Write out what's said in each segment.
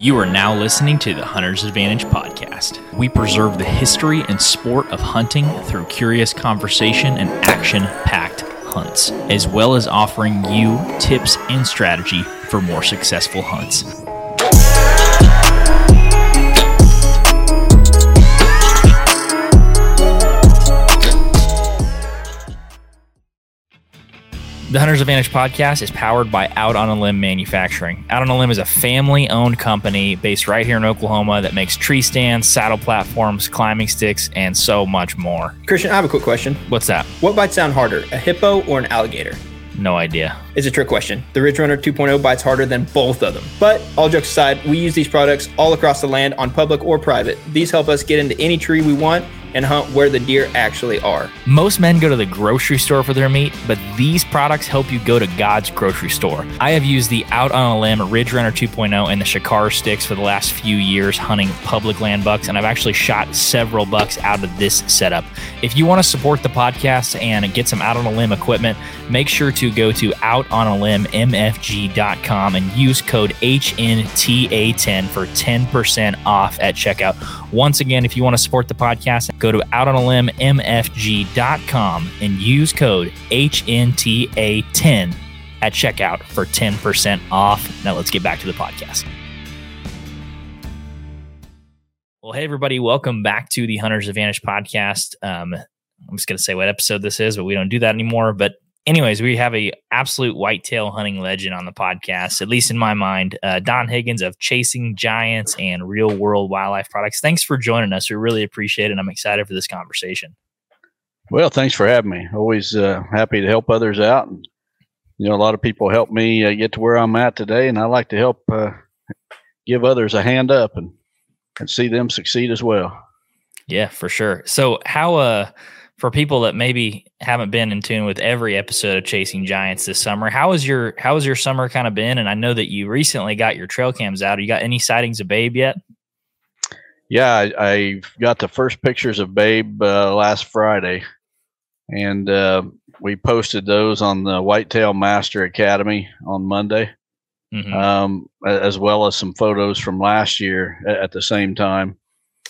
You are now listening to the Hunter's Advantage podcast. We preserve the history and sport of hunting through curious conversation and action packed hunts, as well as offering you tips and strategy for more successful hunts. The Hunter's Advantage podcast is powered by Out on a Limb Manufacturing. Out on a Limb is a family owned company based right here in Oklahoma that makes tree stands, saddle platforms, climbing sticks, and so much more. Christian, I have a quick question. What's that? What bites sound harder, a hippo or an alligator? No idea. It's a trick question. The Ridge Runner 2.0 bites harder than both of them. But all jokes aside, we use these products all across the land on public or private. These help us get into any tree we want and hunt where the deer actually are. Most men go to the grocery store for their meat, but these products help you go to God's grocery store. I have used the Out on a Limb Ridge Runner 2.0 and the Shakar sticks for the last few years hunting public land bucks, and I've actually shot several bucks out of this setup. If you want to support the podcast and get some Out on a Limb equipment, make sure to go to outonalimbmfg.com and use code HNTA10 for 10% off at checkout. Once again, if you want to support the podcast, go to outonalimbmfg.com and use code HNTA10 at checkout for 10% off. Now let's get back to the podcast. Well, hey, everybody, welcome back to the Hunter's Advantage podcast. Um, I'm just going to say what episode this is, but we don't do that anymore. But anyways, we have a absolute whitetail hunting legend on the podcast, at least in my mind. Uh, Don Higgins of Chasing Giants and Real World Wildlife Products. Thanks for joining us. We really appreciate it. I'm excited for this conversation. Well, thanks for having me. Always uh, happy to help others out. And, you know, a lot of people help me uh, get to where I'm at today, and I like to help uh, give others a hand up and, and see them succeed as well. Yeah, for sure. So, how, uh, for people that maybe haven't been in tune with every episode of Chasing Giants this summer, how has your how has your summer kind of been? And I know that you recently got your trail cams out. You got any sightings of Babe yet? Yeah, I, I got the first pictures of Babe uh, last Friday, and uh, we posted those on the Whitetail Master Academy on Monday, Mhm. um, as well as some photos from last year at the same time.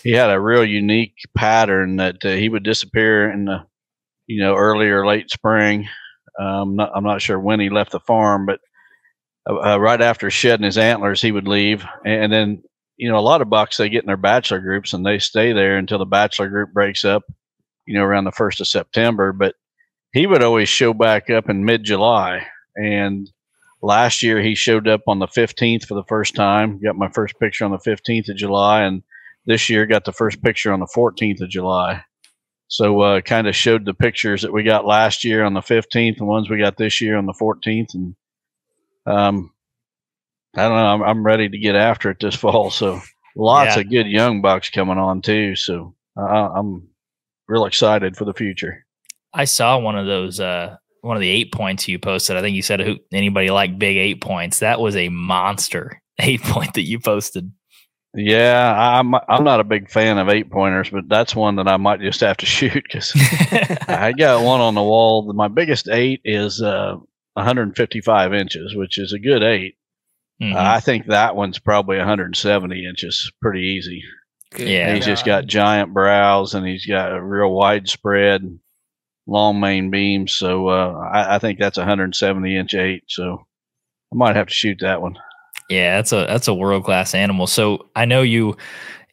He had a real unique pattern that uh, he would disappear in the, you know, early or late spring. Um, not, I'm not sure when he left the farm, but uh, uh, right after shedding his antlers, he would leave, and then you know a lot of bucks they get in their bachelor groups and they stay there until the bachelor group breaks up, you know, around the first of September. But he would always show back up in mid July, and last year he showed up on the 15th for the first time. Got my first picture on the 15th of July, and this year got the first picture on the 14th of July. So uh, kind of showed the pictures that we got last year on the 15th, the ones we got this year on the 14th, and um, I don't know. I'm, I'm ready to get after it this fall. So lots Yeah. of good young bucks coming on too. So uh, I'm real excited for the future. I saw one of those uh one of the eight points you posted. I think you said who anybody like big eight points. That was a monster eight point that you posted. Yeah, I'm I'm not a big fan of eight pointers, but that's one that I might just have to shoot because I got one on the wall. My biggest eight is uh, 155 inches, which is a good 8 Mhm. I think that one's probably 170 inches, pretty easy. Yeah. he's just got giant brows and he's got a real widespread, long main beams. So uh, I, I think that's 170 inch eight. So I might have to shoot that one. Yeah, that's a that's a world class animal. So I know you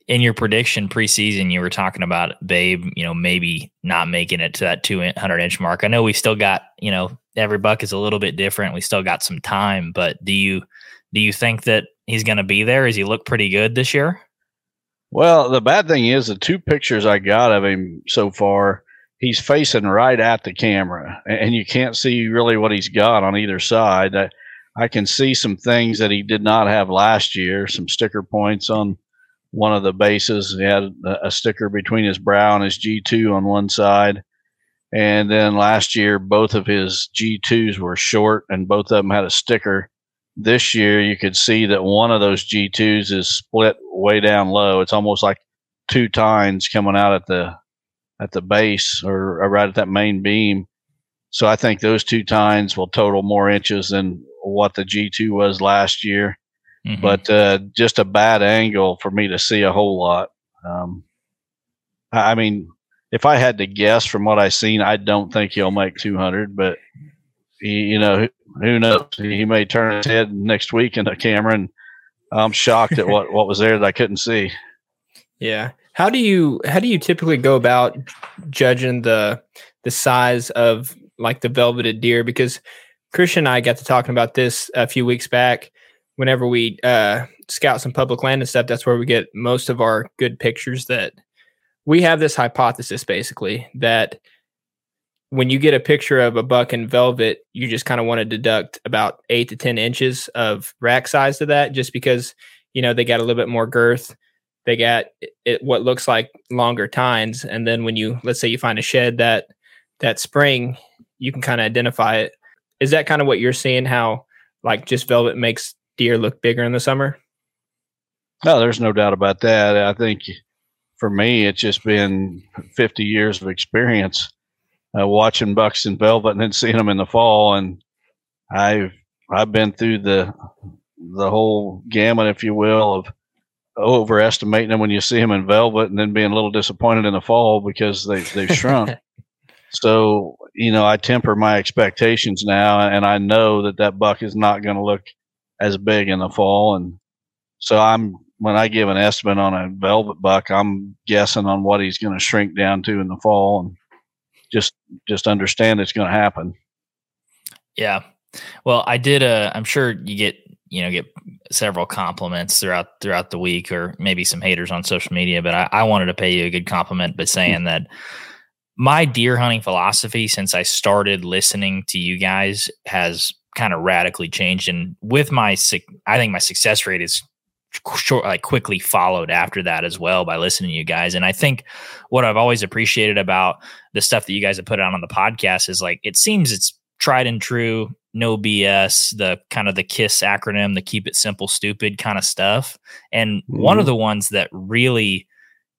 in your prediction preseason you were talking about Babe, you know, maybe not making it to that 200 inch mark. I know we still got, you know, every buck is a little bit different. We still got some time, but do you do you think that he's going to be there? Does he look pretty good this year? Well, the bad thing is the two pictures I got of him so far, he's facing right at the camera, and you can't see really what he's got on either side. I, can see some things that he did not have last year, some sticker points on one of the bases. He had a, a sticker between his brow and his G2 on one side. And then last year, both of his G2s were short, and both of them had a sticker this year you could see that one of those G2s is split way down low. It's almost like two tines coming out at the at the base or, or right at that main beam. So I think those two tines will total more inches than what the G2 was last year. mm-hmm. but uh, just a bad angle for me to see a whole lot. Um, I mean, if I had to guess from what I've seen, I don't think he'll make 200, but he, you know, who, knows? He may turn his head next week in the camera, and I'm shocked at what, what was there that I couldn't see. Yeah. How do you how do you typically go about judging the the size of like the velveted deer? Because Christian and I got to talking about this a few weeks back. Whenever we uh, scout some public land and stuff, that's where we get most of our good pictures. That we have this hypothesis basically that when you get a picture of a buck in velvet, you just kind of want to deduct about eight to ten inches of rack size to that, just because you know they got a little bit more girth they got it, what looks like longer tines and then when you let's say you find a shed that that spring you can kind of identify it. Is that kind of what you're seeing how like just velvet makes deer look bigger in the summer? No there's no doubt about that. I think for me it's just been 50 years of experience uh, watching bucks in velvet and then seeing them in the fall and i've i've been through the the whole gamut if you will of overestimating them when you see them in velvet and then being a little disappointed in the fall because they, they've shrunk. so, you know, I temper my expectations now and I know that that buck is not going to look as big in the fall. And so I'm, when I give an estimate on a velvet buck, I'm guessing on what he's going to shrink down to in the fall and just, just understand it's going to happen. Yeah. Well, I did. Uh, I'm sure you get you know get several compliments throughout throughout the week or maybe some haters on social media but I, I wanted to pay you a good compliment by saying that my deer hunting philosophy since i started listening to you guys has kind of radically changed and with my i think my success rate is short like quickly followed after that as well by listening to you guys and i think what i've always appreciated about the stuff that you guys have put out on the podcast is like it seems it's tried and true no BS, the kind of the KISS acronym, the keep it simple, stupid kind of stuff. And mm-hmm. one of mm-hmm. the ones that really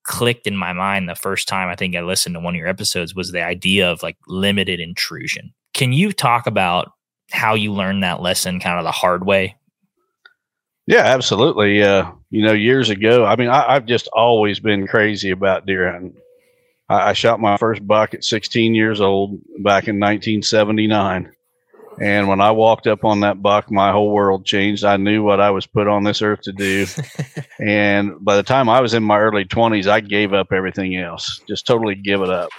clicked in my mind the first time I think I listened to one of your episodes was the idea of like limited intrusion. Can you talk about how you learned that lesson kind of the hard way? Yeah, absolutely. Uh, you know, years ago, I mean, I, have just always been crazy about deer hunting. I, I shot my first buck at 16 years old back in 1979 and when I walked up on that buck, my whole world changed. I knew what I was put on this earth to do. and by the time I was in my early 20s, I gave up everything else, just totally give it up.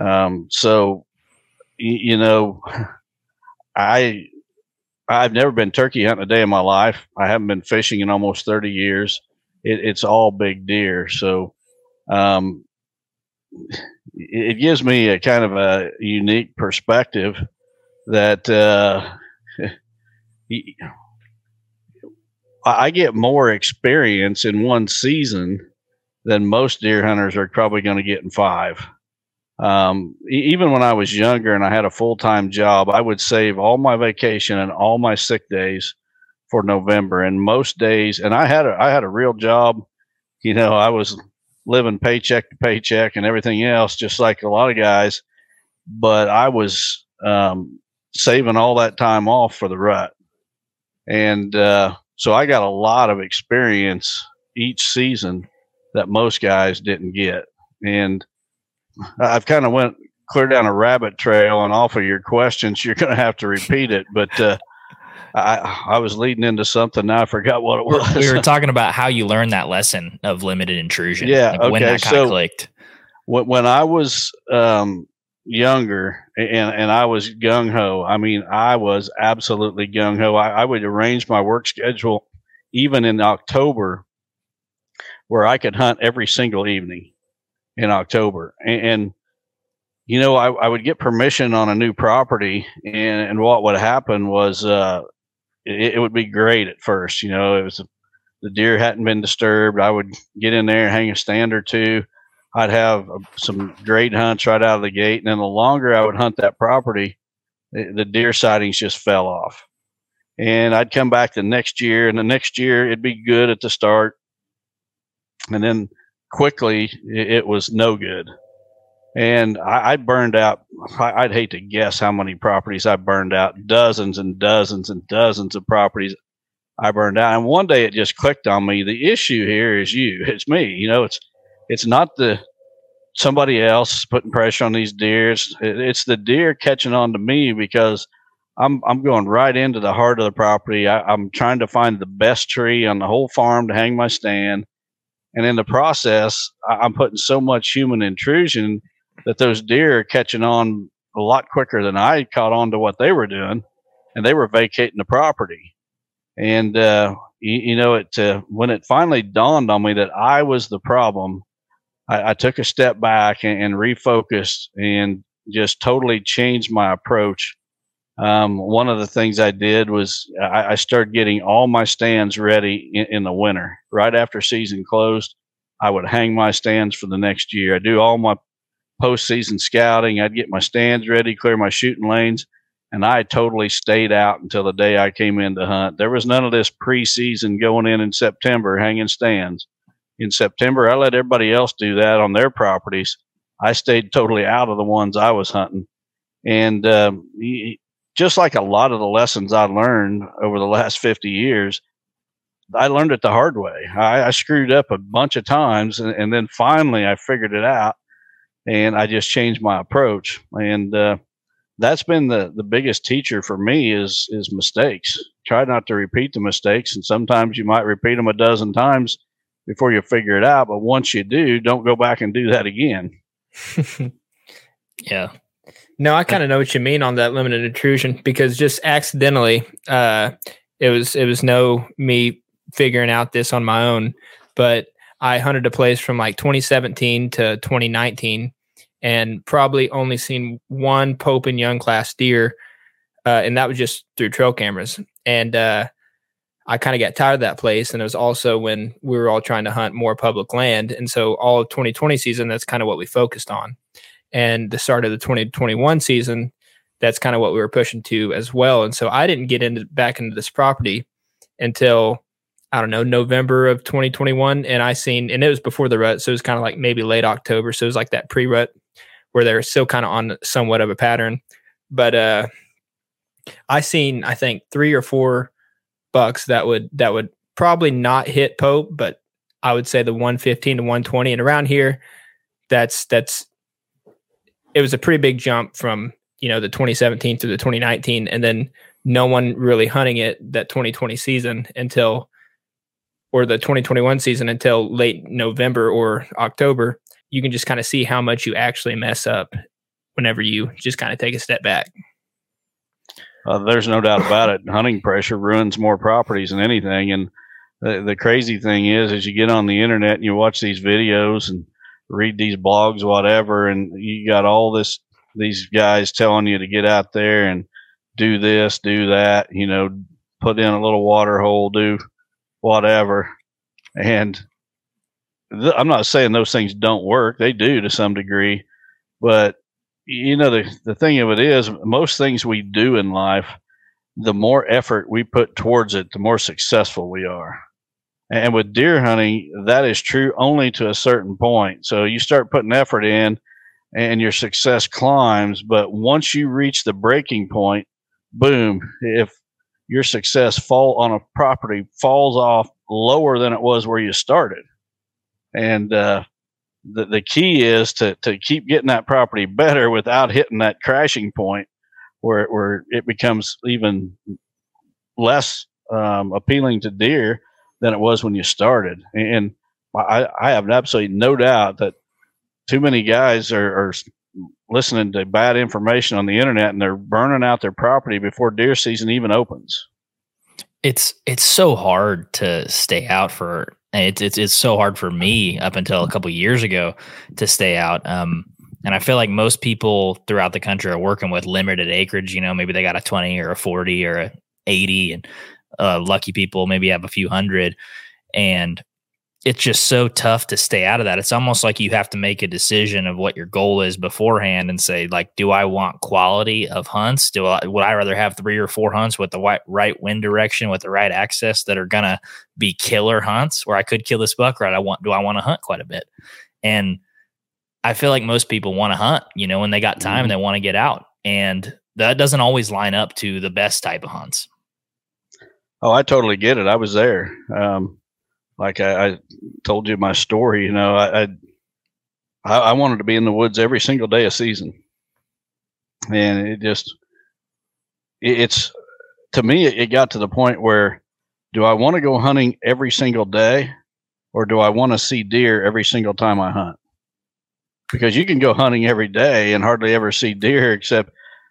Um, so, you, you know, I I've never been turkey hunting a day in my life. I haven't been fishing in almost 30 years. It, it's all big deer. So, um, it gives me a kind of a unique perspective that uh, I get more experience in one season than most deer hunters are probably going to get in five. Um, even when I was younger and I had a full time job, I would save all my vacation and all my sick days for November. And most days, and I had a I had a real job. You know, I was living paycheck to paycheck and everything else, just like a lot of guys. But I was um, saving all that time off for the rut. And uh, so I got a lot of experience each season that most guys didn't get. And I've kind of went clear down a rabbit trail and off of your questions, you're going to have to repeat it. But uh, I, I was leading into something. Now I forgot what it was. We were talking about how you learned that lesson of limited intrusion. Yeah. Like okay. When that so clicked. When, when I was um, younger and, and I was gung ho. I mean, I was absolutely gung ho. I, I, would arrange my work schedule even in October where I could hunt every single evening in October. And, and you know, I, I, would get permission on a new property and, and what would happen was, uh, it, it would be great at first. You know, it was, the deer hadn't been disturbed. I would get in there hang a stand or two I'd have uh, some great hunts right out of the gate. And then the longer I would hunt that property, the, deer sightings just fell off. And I'd come back the next year, and the next year it'd be good at the start. And then quickly it, was no good. And I, I burned out, I, I'd hate to guess how many properties I burned out dozens and dozens and dozens of properties I burned out. And one day it just clicked on me. The issue here is you. It's me. You know, it's it's not the somebody else putting pressure on these deers. It's the deer catching on to me because I'm I'm going right into the heart of the property. I, I'm trying to find the best tree on the whole farm to hang my stand, and in the process, I'm putting so much human intrusion that those deer are catching on a lot quicker than I caught on to what they were doing, and they were vacating the property. And uh, you, you, know, it uh, when it finally dawned on me that I was the problem, I, I took a step back and, and, refocused and just totally changed my approach. Um, one of the things I did was I, I started getting all my stands ready in, in, the winter. Right after season closed, I would hang my stands for the next year. I do all my postseason scouting. I'd get my stands ready, clear my shooting lanes, and I totally stayed out until the day I came in to hunt. There was none of this preseason going in in September hanging stands. In September, I let everybody else do that on their properties. I stayed totally out of the ones I was hunting. And um, just like a lot of the lessons I learned over the last 50 years, I learned it the hard way. I, I screwed up a bunch of times, and, and, then finally I figured it out, and I just changed my approach. And uh, that's been the the biggest teacher for me is is mistakes. Try not to repeat the mistakes, and sometimes you might repeat them a dozen times before you figure it out. But once you do, don't go back and do that again. yeah. No, I kind of know what you mean on that limited intrusion because just accidentally, uh, it was it was no me figuring out this on my own, but I hunted a place from like 2017 to 2019 and probably only seen one Pope and Young class deer, uh, and that was just through trail cameras. And uh, I kind of got tired of that place, and it was also when we were all trying to hunt more public land, and so all of 2020 season, that's kind of what we focused on. And the start of the 2021 season, that's kind of what we were pushing to as well. And so I didn't get into back into this property until I don't know, November of 2021. And I seen, and it was before the rut. So it was kind of like maybe late October. So it was like that pre rut where they're still kind of on somewhat of a pattern. But uh, I seen I think three or four bucks that would that would probably not hit Pope, but I would say the 115 to 120 and around here, that's that's it was a pretty big jump from you know the 2017 to the 2019, and then no one really hunting it that 2020 season until or the 2021 season until late November or October you can just kind of see how much you actually mess up whenever you just kind of take a step back. Uh, there's no doubt about it. Hunting pressure ruins more properties than anything. And the, the crazy thing is, as you get on the internet and you watch these videos and read these blogs, whatever, and you got all this, these guys telling you to get out there and do this, do that, you know, put in a little water hole, do whatever. And th- I'm not saying those things don't work; they do to some degree. But you know, the the thing of it is, most things we do in life, the more effort we put towards it, the more successful we are. And with deer hunting, that is true only to a certain point. So you start putting effort in, and your success climbs. But once you reach the breaking point, boom! If your success fall on a property falls off lower than it was where you started, and uh, the the key is to to keep getting that property better without hitting that crashing point where where it becomes even less um, appealing to deer than it was when you started. And I, I have absolutely no doubt that too many guys are, are listening to bad information on the internet and they're burning out their property before deer season even opens. It's it's so hard to stay out for it's it's it's so hard for me up until a couple years ago to stay out. Um, and I feel like most people throughout the country are working with limited acreage. You know, maybe they got a twenty or a forty or a eighty, and uh, lucky people maybe have a few hundred. And it's just so tough to stay out of that. It's almost like you have to make a decision of what your goal is beforehand and say, like, do I want quality of hunts? Do I would I rather have three or four hunts with the right, right wind direction with the right access that are gonna be killer hunts where I could kill this buck, right? I want do I want to hunt quite a bit? And I feel like most people want to hunt, you know, when they got time mm-hmm. they want to get out. And that doesn't always line up to the best type of hunts. Oh, I totally get it. I was there. Um, like I, I, told you my story, you know, I, I, I wanted to be in the woods every single day of season, and it just it, it's to me it got to the point where do I want to go hunting every single day, or do I want to see deer every single time I hunt? Because you can go hunting every day and hardly ever see deer, except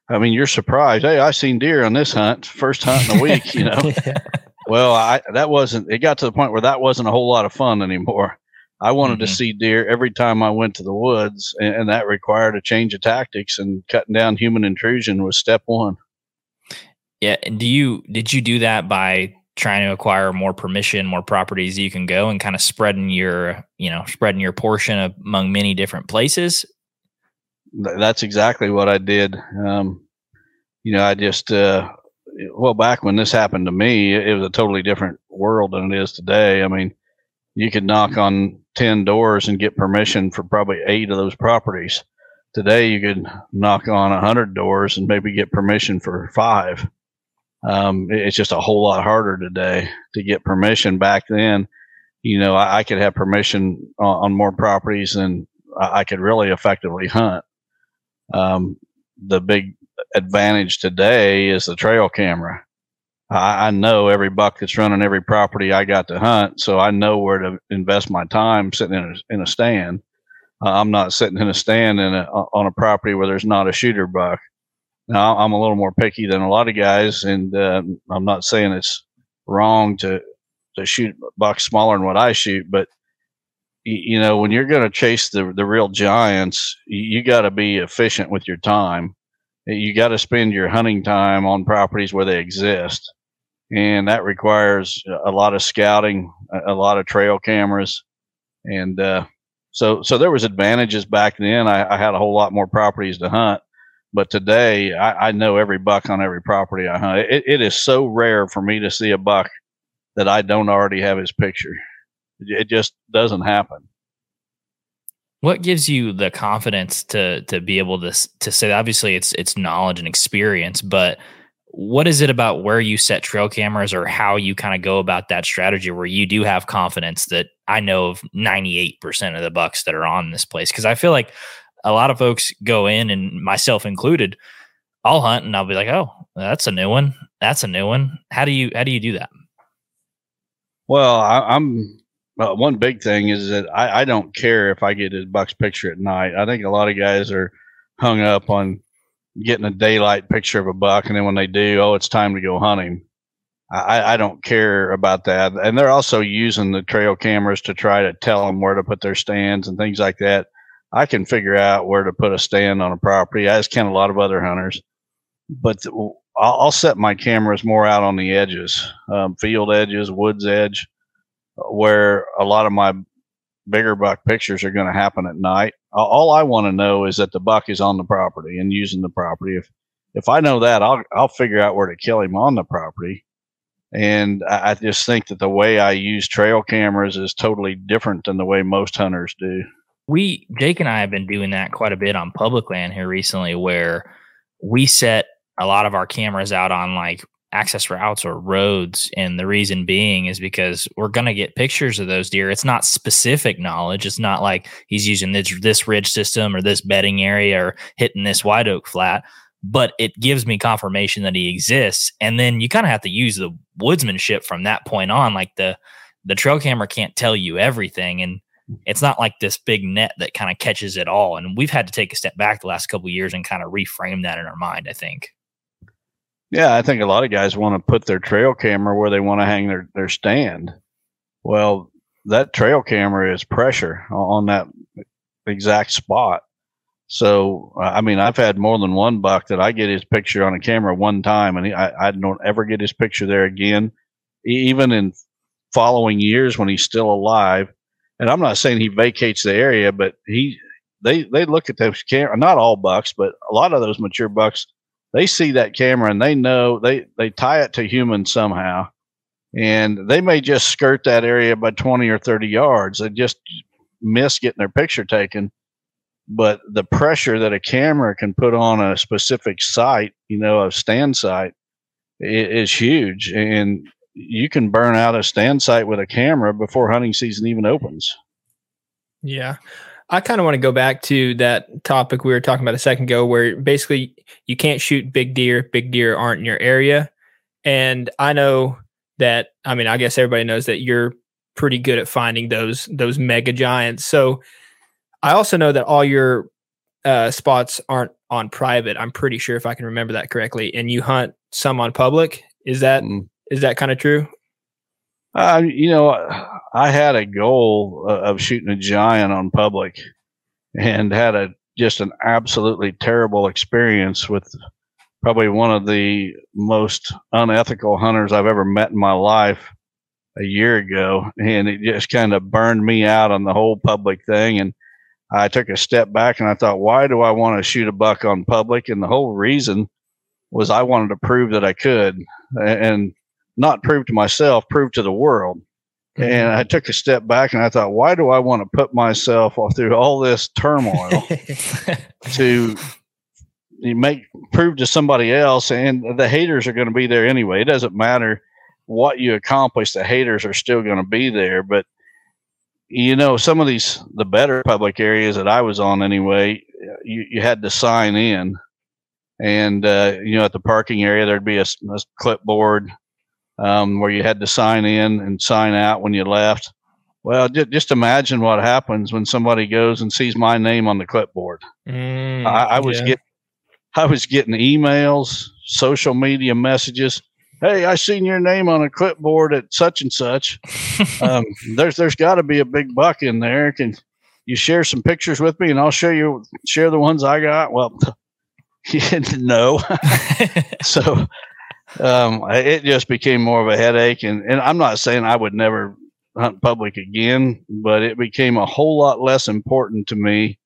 I mean, you're surprised. Hey, I seen deer on this hunt, first hunt in a week. You know, well, I that wasn't. It got to the point where that wasn't a whole lot of fun anymore. I wanted mm-hmm. to see deer every time I went to the woods, and, and, that required a change of tactics. And cutting down human intrusion was step one. Yeah. And do you did you do that by trying to acquire more permission, more properties you can go, and kind of spreading your you know spreading your portion among many different places? that's exactly what I did. Um, you know, I just uh, well back when this happened to me, it was a totally different world than it is today. I mean, you could knock on ten doors and get permission for probably eight of those properties. Today, you could knock on a hundred doors and maybe get permission for five. Um, it's just a whole lot harder today to get permission. Back then, you know, I, I could have permission on, on more properties than I could really effectively hunt. Um, the big advantage today is the trail camera. I, I, know every buck that's running every property I got to hunt, so I know where to invest my time sitting in a, in a stand. Uh, I'm not sitting in a stand in a, on a property where there's not a shooter buck. Now, I'm a little more picky than a lot of guys, and uh, I'm not saying it's wrong to to shoot bucks smaller than what I shoot, but you know, when you're going to chase the the real giants, you, you got to be efficient with your time. You got to spend your hunting time on properties where they exist, and that requires a lot of scouting, a, lot of trail cameras, and uh, so so there was advantages back then. I, I, had a whole lot more properties to hunt, but today I, I know every buck on every property I hunt. It, it is so rare for me to see a buck that I don't already have his picture. It just doesn't happen. What gives you the confidence to to be able to to say? Obviously, it's it's knowledge and experience, but what is it about where you set trail cameras or how you kind of go about that strategy where you do have confidence that I know of 98% of the bucks that are on this place? Because I feel like a lot of folks go in, and myself included, I'll hunt and I'll be like, oh, that's a new one. That's a new one. How do you how do you do that? Well, I, am well, one big thing is that I, I don't care if I get a buck's picture at night. I think a lot of guys are hung up on getting a daylight picture of a buck, and then when they do, oh, it's time to go hunting. I, I don't care about that. And they're also using the trail cameras to try to tell them where to put their stands and things like that. I can figure out where to put a stand on a property, as can a lot of other hunters. But I'll, I'll set my cameras more out on the edges, um, field edges, woods edge where a lot of my bigger buck pictures are going to happen at night. All I want to know is that the buck is on the property and using the property. If if I know that, I'll I'll figure out where to kill him on the property. And I just think that the way I use trail cameras is totally different than the way most hunters do. We Jake and I have been doing that quite a bit on public land here recently, where we set a lot of our cameras out on like access routes or roads. And the reason being is because we're going to get pictures of those deer. It's not specific knowledge. It's not like he's using this, this ridge system or this bedding area or hitting this white oak flat, but it gives me confirmation that he exists. And then you kind of have to use the woodsmanship from that point on. Like the, the trail camera can't tell you everything. And it's not like this big net that kind of catches it all. And we've had to take a step back the last couple years and kind of reframe that in our mind, I think. Yeah, I think a lot of guys want to put their trail camera where they want to hang their, their stand. Well, that trail camera is pressure on that exact spot. So, I mean, I've had more than one buck that I get his picture on a camera one time, and he, I, I don't ever get his picture there again, even in following years when he's still alive. And I'm not saying he vacates the area, but he they they look at those camera. Not all bucks, but a lot of those mature bucks they see that camera and they know they they tie it to humans somehow and they may just skirt that area by 20 or 30 yards they just miss getting their picture taken but the pressure that a camera can put on a specific site you know a stand site is huge and you can burn out a stand site with a camera before hunting season even opens. Yeah. I kind of want to go back to that topic we were talking about a second ago, where basically you can't shoot big deer. Big deer aren't in your area. And I know that, I mean, I guess everybody knows that you're pretty good at finding those those mega giants. So I also know that all your uh, spots aren't on private. I'm pretty sure if I can remember that correctly. And you hunt some on public. Is that mm. is that kind of true? Uh, you know, I had a goal of shooting a giant on public, and had a just an absolutely terrible experience with probably one of the most unethical hunters I've ever met in my life a year ago, and it just kind of burned me out on the whole public thing. And I took a step back and I thought, why do I want to shoot a buck on public? And the whole reason was I wanted to prove that I could, and not prove to myself, prove to the world. Mm-hmm. And I took a step back and I thought, why do I want to put myself through all this turmoil to make prove to somebody else? And the haters are going to be there anyway. It doesn't matter what you accomplish, the haters are still going to be there. But you know, some of these the better public areas that I was on anyway, you, you had to sign in, and uh, you know, at the parking area there'd be a, a clipboard um, where you had to sign in and sign out when you left. Well, just, just imagine what happens when somebody goes and sees my name on the clipboard. Mm, I, I was yeah. getting, I was getting emails, social media messages hey, I seen your name on a clipboard at such and such. um, there's there's got to be a big buck in there. Can you share some pictures with me, and I'll show you share the ones I got? Well, no. so um, it just became more of a headache, and and I'm not saying I would never hunt public again, but it became a whole lot less important to me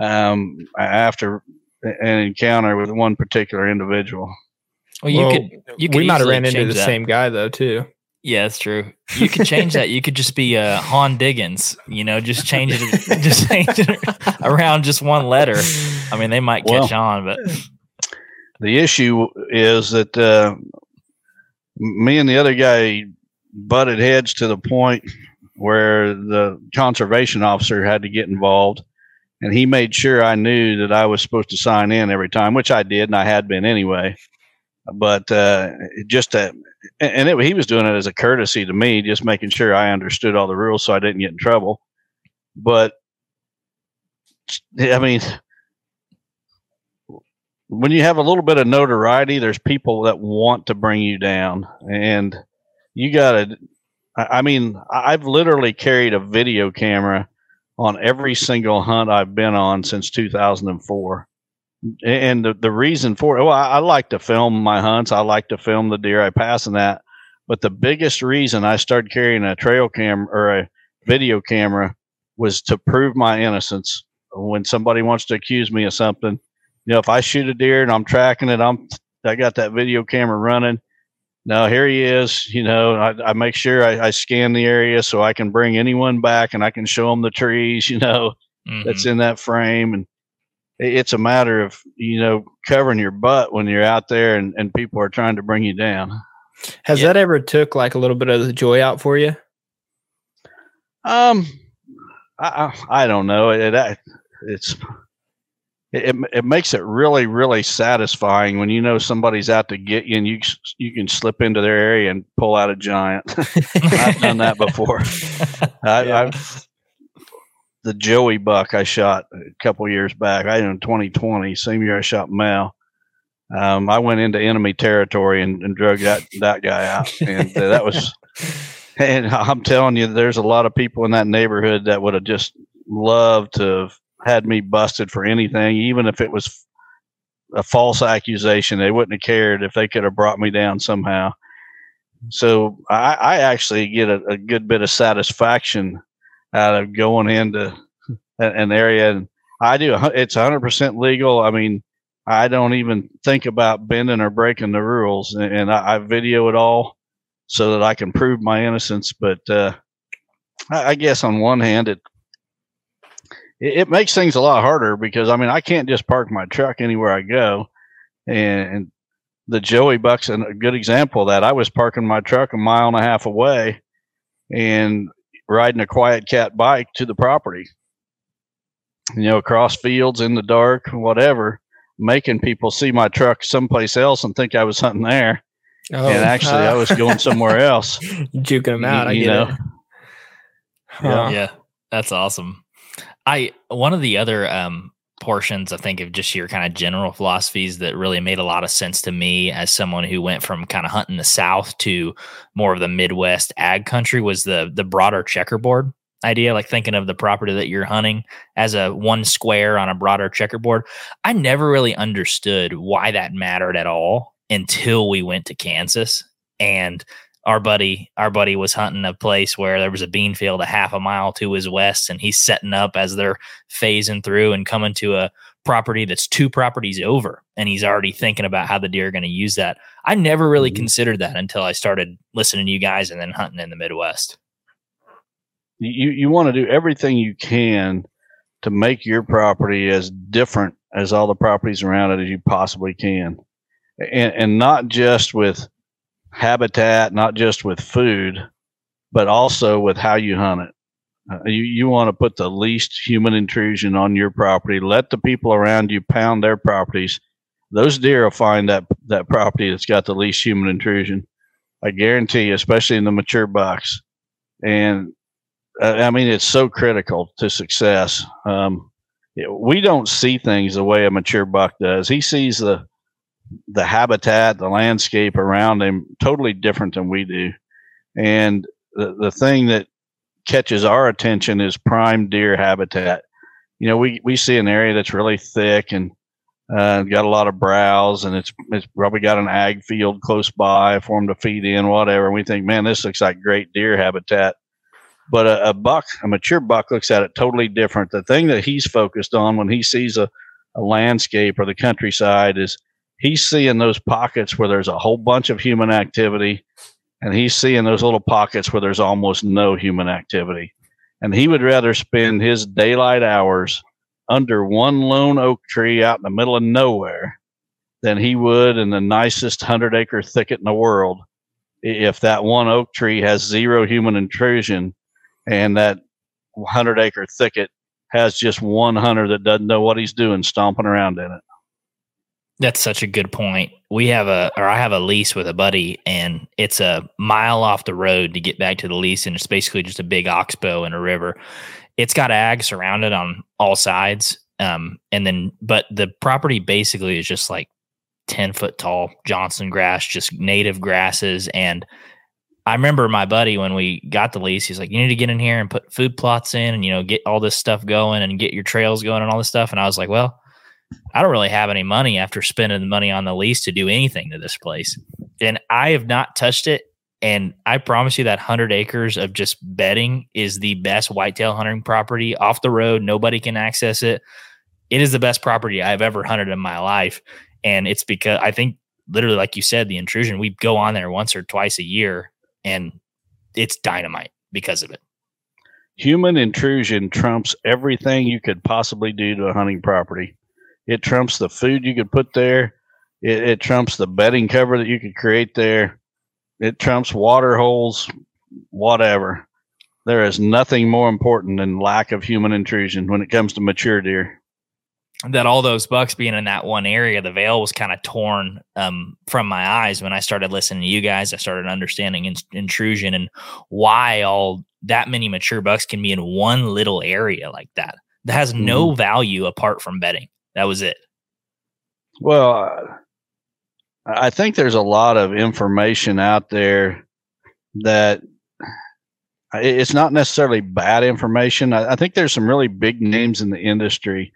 um, after an encounter with one particular individual. Well, you well, could you could we might have ran into the that. same guy though too. Yeah, that's true. You could change that. You could just be uh, Han Diggins. You know, just change it, just change it around just one letter. I mean, they might catch well, on, but the issue is that uh, me and the other guy butted heads to the point where the conservation officer had to get involved, and he made sure I knew that I was supposed to sign in every time, which I did, and I had been anyway but uh, just and it, he was doing it as a courtesy to me, just making sure I understood all the rules so I didn't get in trouble. But I mean, when you have a little bit of notoriety, there's people that want to bring you down, and you got to. I mean, I've literally carried a video camera on every single hunt I've been on since 2004 and the, the reason for it, well, I, I, like to film my hunts. I like to film the deer I pass and that. But the biggest reason I started carrying a trail cam or a video camera was to prove my innocence. When somebody wants to accuse me of something, know, if I shoot a deer and I'm tracking it, I'm I got that video camera running. Now here he is. You know, I, I make sure I, I, scan the area so I can bring anyone back and I can show them the trees. You know, mm-hmm. that's in that frame and it's a matter of you know covering your butt when you're out there and, and people are trying to bring you down has yeah. that ever took like a little bit of the joy out for you um i i, don't know it, it it's it, it makes it really really satisfying when you know somebody's out to get you and you you can slip into their area and pull out a giant i've done that before I, yeah. I've the Joey buck I shot a couple years back. I in 2020, same year I shot Mel. Um, I went into enemy territory and, and drug that that guy out, and uh, that was. And I'm telling you, there's a lot of people in that neighborhood that would have just loved to have had me busted for anything, even if it was a false accusation. They wouldn't have cared if they could have brought me down somehow. So I, I actually get a, a, good bit of satisfaction out of going into an area. And I do. It's 100% legal. I mean, I don't even think about bending or breaking the rules, and I, I video it all so that I can prove my innocence. But uh, I, I guess on one hand, it it makes things a lot harder because I mean I can't just park my truck anywhere I go, and the Joey bucks, and a good example of that. I was parking my truck a mile and a half away, and riding a QuietKat bike to the property. You know, across fields in the dark, whatever, making people see my truck someplace else and think I was hunting there. Oh, and actually, uh, I was going somewhere else. Juking them out. You, I get know. it. Huh. Yeah. yeah, that's awesome. I one of the other um, portions, I think, of just your kind of general philosophies that really made a lot of sense to me as someone who went from kind of hunting the South to more of the Midwest ag country was the the broader checkerboard idea, like thinking of the property that you're hunting as a one square on a broader checkerboard. I never really understood why that mattered at all until we went to Kansas and our buddy our buddy was hunting a place where there was a bean field a half a mile to his west and he's setting up as they're phasing through and coming to a property that's two properties over and he's already thinking about how the deer are going to use that i never really mm-hmm. considered that until i started listening to you guys and then hunting in the midwest you you want to do everything you can to make your property as different as all the properties around it as you possibly can and and not just with habitat, not just with food, but also with how you hunt it. Uh, you you want to put the least human intrusion on your property. Let the people around you pound their properties. Those deer will find that that property that's got the least human intrusion. I guarantee you, especially in the mature bucks. And uh, I mean, it's so critical to success. Um, we don't see things the way a mature buck does. He sees the the habitat, the landscape around him totally different than we do. And the, the thing that catches our attention is prime deer habitat. You know, we, we see an area that's really thick and uh, got a lot of browse, and it's it's probably got an ag field close by for them to feed in, whatever. And we think, man, this looks like great deer habitat. But a, a buck, a mature buck, looks at it totally different. The thing that he's focused on when he sees a, a landscape or the countryside is he's seeing those pockets where there's a whole bunch of human activity and he's seeing those little pockets where there's almost no human activity. And he would rather spend his daylight hours under one lone oak tree out in the middle of nowhere than he would in the nicest 100 acre thicket in the world if that one oak tree has zero human intrusion and that 100 acre thicket has just one hunter that doesn't know what he's doing stomping around in it that's such a good point. We have a, or I have a lease with a buddy, and it's a mile off the road to get back to the lease, and it's basically just a big oxbow and a river. It's got ag surrounded on all sides, um, and then but the property basically is just like ten foot tall Johnson grass, just native grasses. And I remember my buddy when we got the lease, he's like, "You need to get in here and put food plots in, and you know, get all this stuff going, and get your trails going, and all this stuff." And I was like, "Well." I don't really have any money after spending the money on the lease to do anything to this place. And I have not touched it. And I promise you that 100 acres of just bedding is the best whitetail hunting property off the road. Nobody can access it. It is the best property I've ever hunted in my life. And it's because I think, literally, like you said, the intrusion, we go on there once or twice a year and it's dynamite because of it. Human intrusion trumps everything you could possibly do to a hunting property. It trumps the food you could put there. It, it trumps the bedding cover that you could create there. It trumps water holes, whatever. There is nothing more important than lack of human intrusion when it comes to mature deer that all those bucks being in that one area, the veil was kind of torn um, from my eyes when I started listening to you guys. I started understanding in- intrusion and why all that many mature bucks can be in one little area like that that has no mm. value apart from bedding. That was it. Well, I think there's a lot of information out there that it's not necessarily bad information. I, think there's some really big names in the industry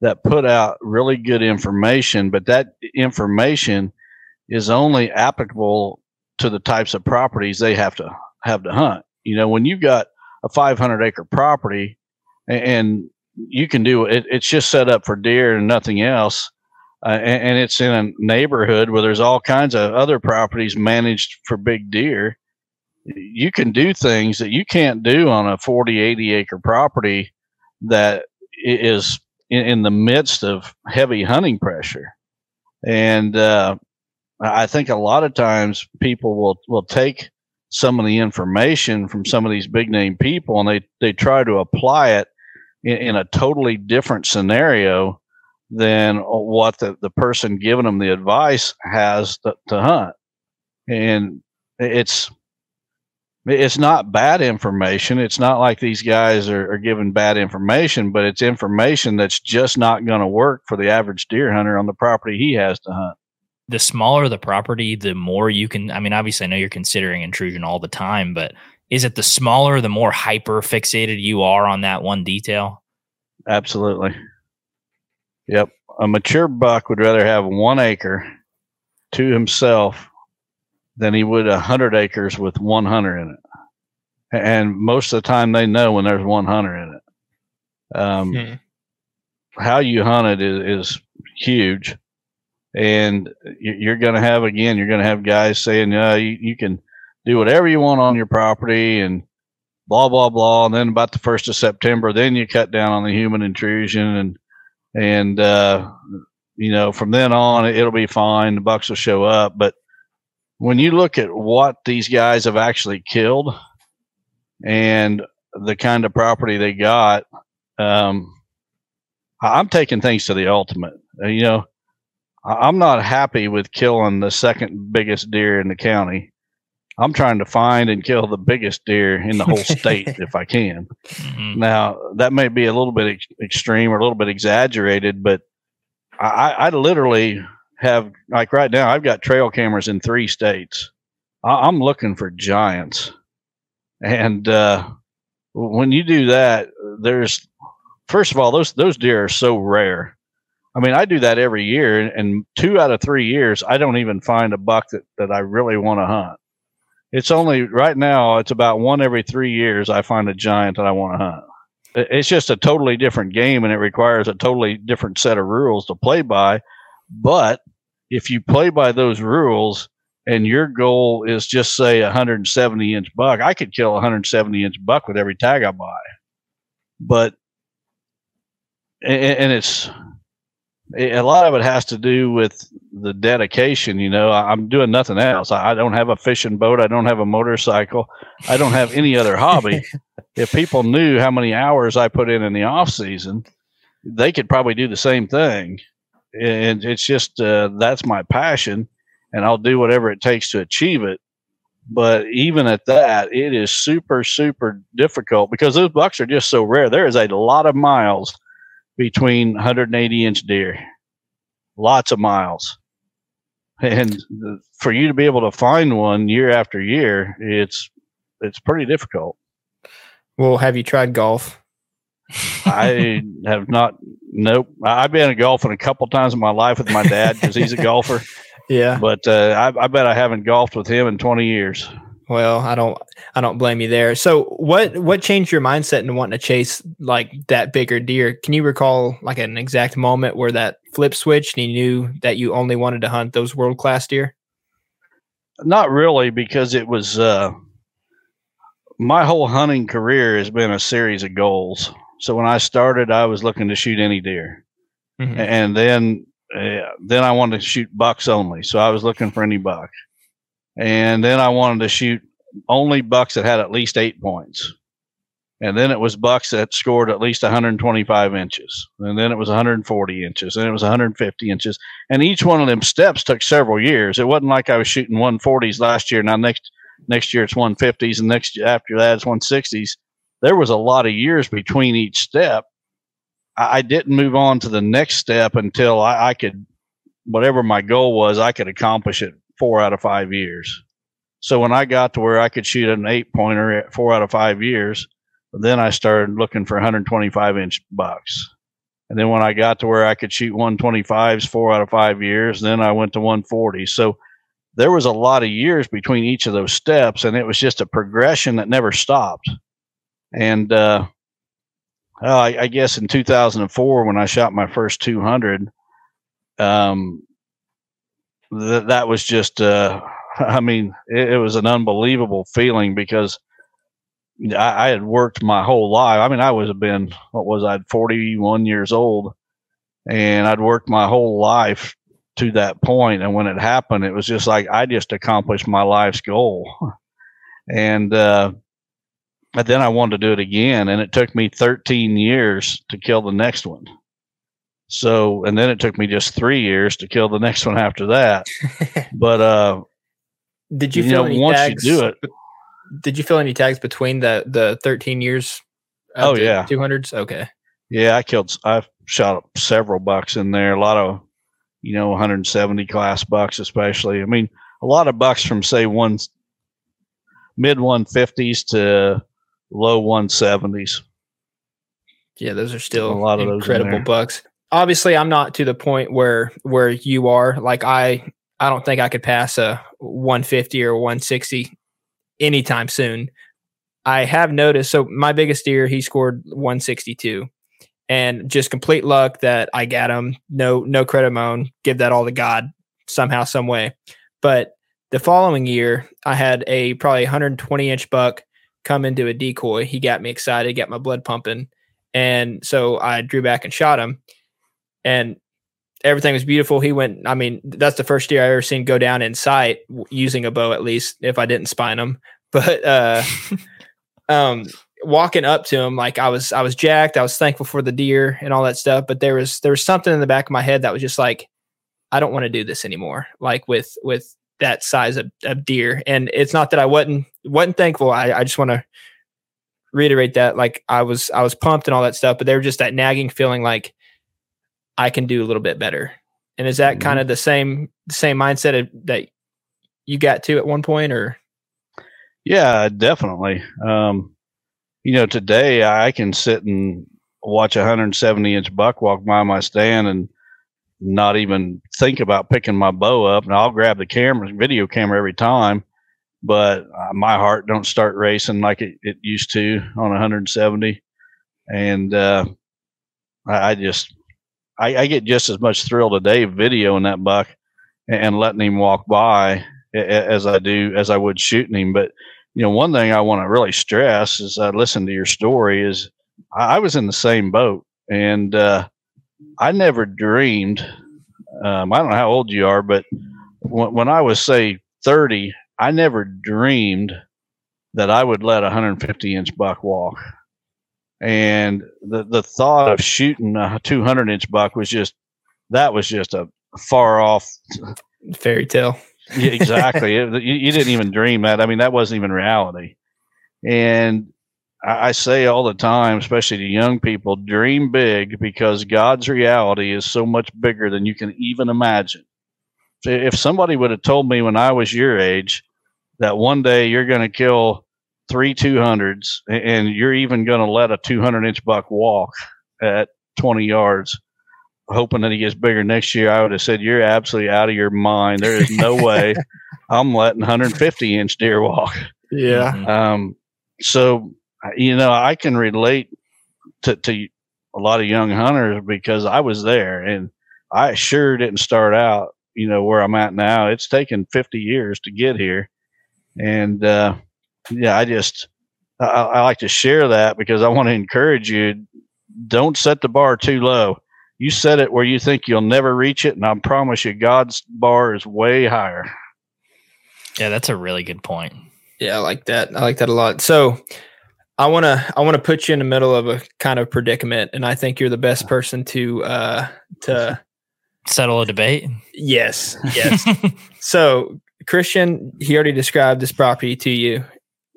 that put out really good information, but that information is only applicable to the types of properties they have to have to hunt. You know, when you've got a 500 acre property and you can do it. It's just set up for deer and nothing else. Uh, and, and, it's in a neighborhood where there's all kinds of other properties managed for big deer. You can do things that you can't do on a 40, 80 acre property that is in, in the midst of heavy hunting pressure. And uh, I think a lot of times people will will take some of the information from some of these big name people and they they try to apply it in, in a totally different scenario than what the, the person giving them the advice has to, to hunt and it's it's not bad information. It's not like these guys are, are giving bad information, but it's information that's just not going to work for the average deer hunter on the property he has to hunt. The smaller the property, the more you can. I mean, obviously, I know you're considering intrusion all the time, but is it the smaller, the more hyper fixated you are on that one detail? Absolutely. Yep. A mature buck would rather have one acre to himself than he would a hundred acres with one hunter in it. And most of the time, they know when there's one hunter in it. Um, hmm. How you hunt it is, is huge, and you're going to have again, you're going to have guys saying, "Yeah, you, you can do whatever you want on your property," and blah blah blah. And then about the first of September, then you cut down on the human intrusion, and and uh, you know from then on it'll be fine. The bucks will show up, but when you look at what these guys have actually killed and the kind of property they got, um, I'm taking things to the ultimate. Uh, you know, I'm not happy with killing the second biggest deer in the county. I'm trying to find and kill the biggest deer in the whole state if I can. Mm-hmm. Now, that may be a little bit ex- extreme or a little bit exaggerated, but I, I literally have like right now I've got trail cameras in three states. I, am looking for giants, and uh, when you do that, there's first of all those those deer are so rare. I mean, I do that every year, and two out of three years, I don't even find a buck that, that I really want to hunt. It's only right now, it's about one every three years I find a giant that I want to hunt. It's just a totally different game, and it requires a totally different set of rules to play by. But if you play by those rules and your goal is just say a 170 inch buck, I could kill a 170 inch buck with every tag I buy. But and it's a lot of it has to do with the dedication. You know, I'm doing nothing else. I don't have a fishing boat. I don't have a motorcycle. I don't have any other hobby. if people knew how many hours I put in in the off season, they could probably do the same thing and it's just uh, that's my passion, and I'll do whatever it takes to achieve it. But even at that, it is super super difficult because those bucks are just so rare. There is a lot of miles between 180 inch deer, lots of miles, and for you to be able to find one year after year, it's it's pretty difficult. Well, have you tried golf? I have not. Nope. I've been golfing a couple times in my life with my dad because he's a golfer. Yeah. But uh, I, I bet I haven't golfed with him in 20 years. Well, I don't. I don't blame you there. So, what what changed your mindset in wanting to chase like that bigger deer? Can you recall like an exact moment where that flip switched and you knew that you only wanted to hunt those world class deer? Not really, because it was. Uh, my whole hunting career has been a series of goals. So when I started, I was looking to shoot any deer, mm-hmm. and then uh, then I wanted to shoot bucks only. So I was looking for any buck, and then I wanted to shoot only bucks that had at least eight points. And then it was bucks that scored at least 125 inches. And then it was 140 inches. And it was 150 inches. And each one of them steps took several years. It wasn't like I was shooting 140s last year. Now next next year it's 150s, and next year after that it's 160s there was a lot of years between each step. I, I didn't move on to the next step until I, I could, whatever my goal was, I could accomplish it four out of five years. So when I got to where I could shoot an eight pointer at four out of five years, then I started looking for 125 inch bucks. And then when I got to where I could shoot 125s four out of five years, then I went to 140. So there was a lot of years between each of those steps, and it was just a progression that never stopped. And uh, I, I, guess in 2004, when I shot my first 200, um, th- that was just, uh, I mean, it, it, was an unbelievable feeling because I, I, had worked my whole life. I mean, I was been, what was I, 41 years old, and I'd worked my whole life to that point and when it happened it was just like i just accomplished my life's goal and uh but then i wanted to do it again and it took me 13 years to kill the next one so and then it took me just three years to kill the next one after that but uh Did you, you, feel know any once tags? you do it Did you feel any tags between the the 13 years? Oh, yeah. 200s. Okay. yeah i killed i shot up several bucks in there a lot of you know 170 class bucks especially i mean a lot of bucks from say one mid 150s to low 170s Yeah, those are still A lot of incredible bucks. Obviously, I'm not to the point where where you are. Like I, I don't think I could pass a 150 or 160 anytime soon. I have noticed. So my biggest deer, he scored 162, and just complete luck that I got him. No, no credit my own. Give that all to God somehow, some way. But the following year, I had a probably 120 inch buck come into a decoy. He got me excited, got my blood pumping. And so I drew back and shot him. And everything was beautiful. He went, I mean, that's the first deer I ever seen go down in sight using a bow, at least if I didn't spine him. But uh um walking up to him, like I was I was jacked. I was thankful for the deer and all that stuff. But there was there was something in the back of my head that was just like, I don't want to do this anymore. Like with with that size of, of deer. And it's not that I wasn't wasn't thankful. I, I just want to reiterate that. Like I was I was pumped and all that stuff, but there was just that nagging feeling like I can do a little bit better. And is that Mhm. kind of the same same mindset of, that you got to at one point or Yeah, definitely. Um, you know, today I can sit and watch a 170 inch buck walk by my stand and not even think about picking my bow up, and I'll grab the camera, video camera every time. But uh, my heart don't start racing like it, it used to on 170, and uh, I, I just I, I get just as much thrill today videoing that buck and, letting him walk by as I do as I would shooting him. But you know, one thing I want to really stress is I listen to your story is I, I was in the same boat and uh, I never dreamed. Um, I don't know how old you are, but when, when I was say 30, I never dreamed that I would let a 150 inch buck walk. And the, the thought of shooting a 200 inch buck was just, that was just a far off fairy tale? yeah, exactly. It- you, you didn't even dream that. I mean, that wasn't even reality. And I, I say all the time, especially to young people, dream big because God's reality is so much bigger than you can even imagine. If somebody would have told me when I was your age that one day you're going to kill three 200s and you're even going to let a 200 inch buck walk at 20 yards, hoping that he gets bigger next year, I would have said, You're absolutely out of your mind. There is no way I'm letting 150 inch deer walk. Yeah. Mhm. Um, so, you know, I can relate to, to a lot of young hunters because I was there and I sure didn't start out, you know, where I'm at now. It's taken 50 years to get here. And, uh, yeah, I just, I, I like to share that because I want to encourage you. Don't set the bar too low. You set it where you think you'll never reach it. And I promise you, God's bar is way higher. Yeah, that's a really good point. Yeah, I like that. I like that a lot. So I want to I want to put you in the middle of a kind of predicament and I think you're the best person to uh to Settle a debate. yes, yes. so Christian, he already described this property to you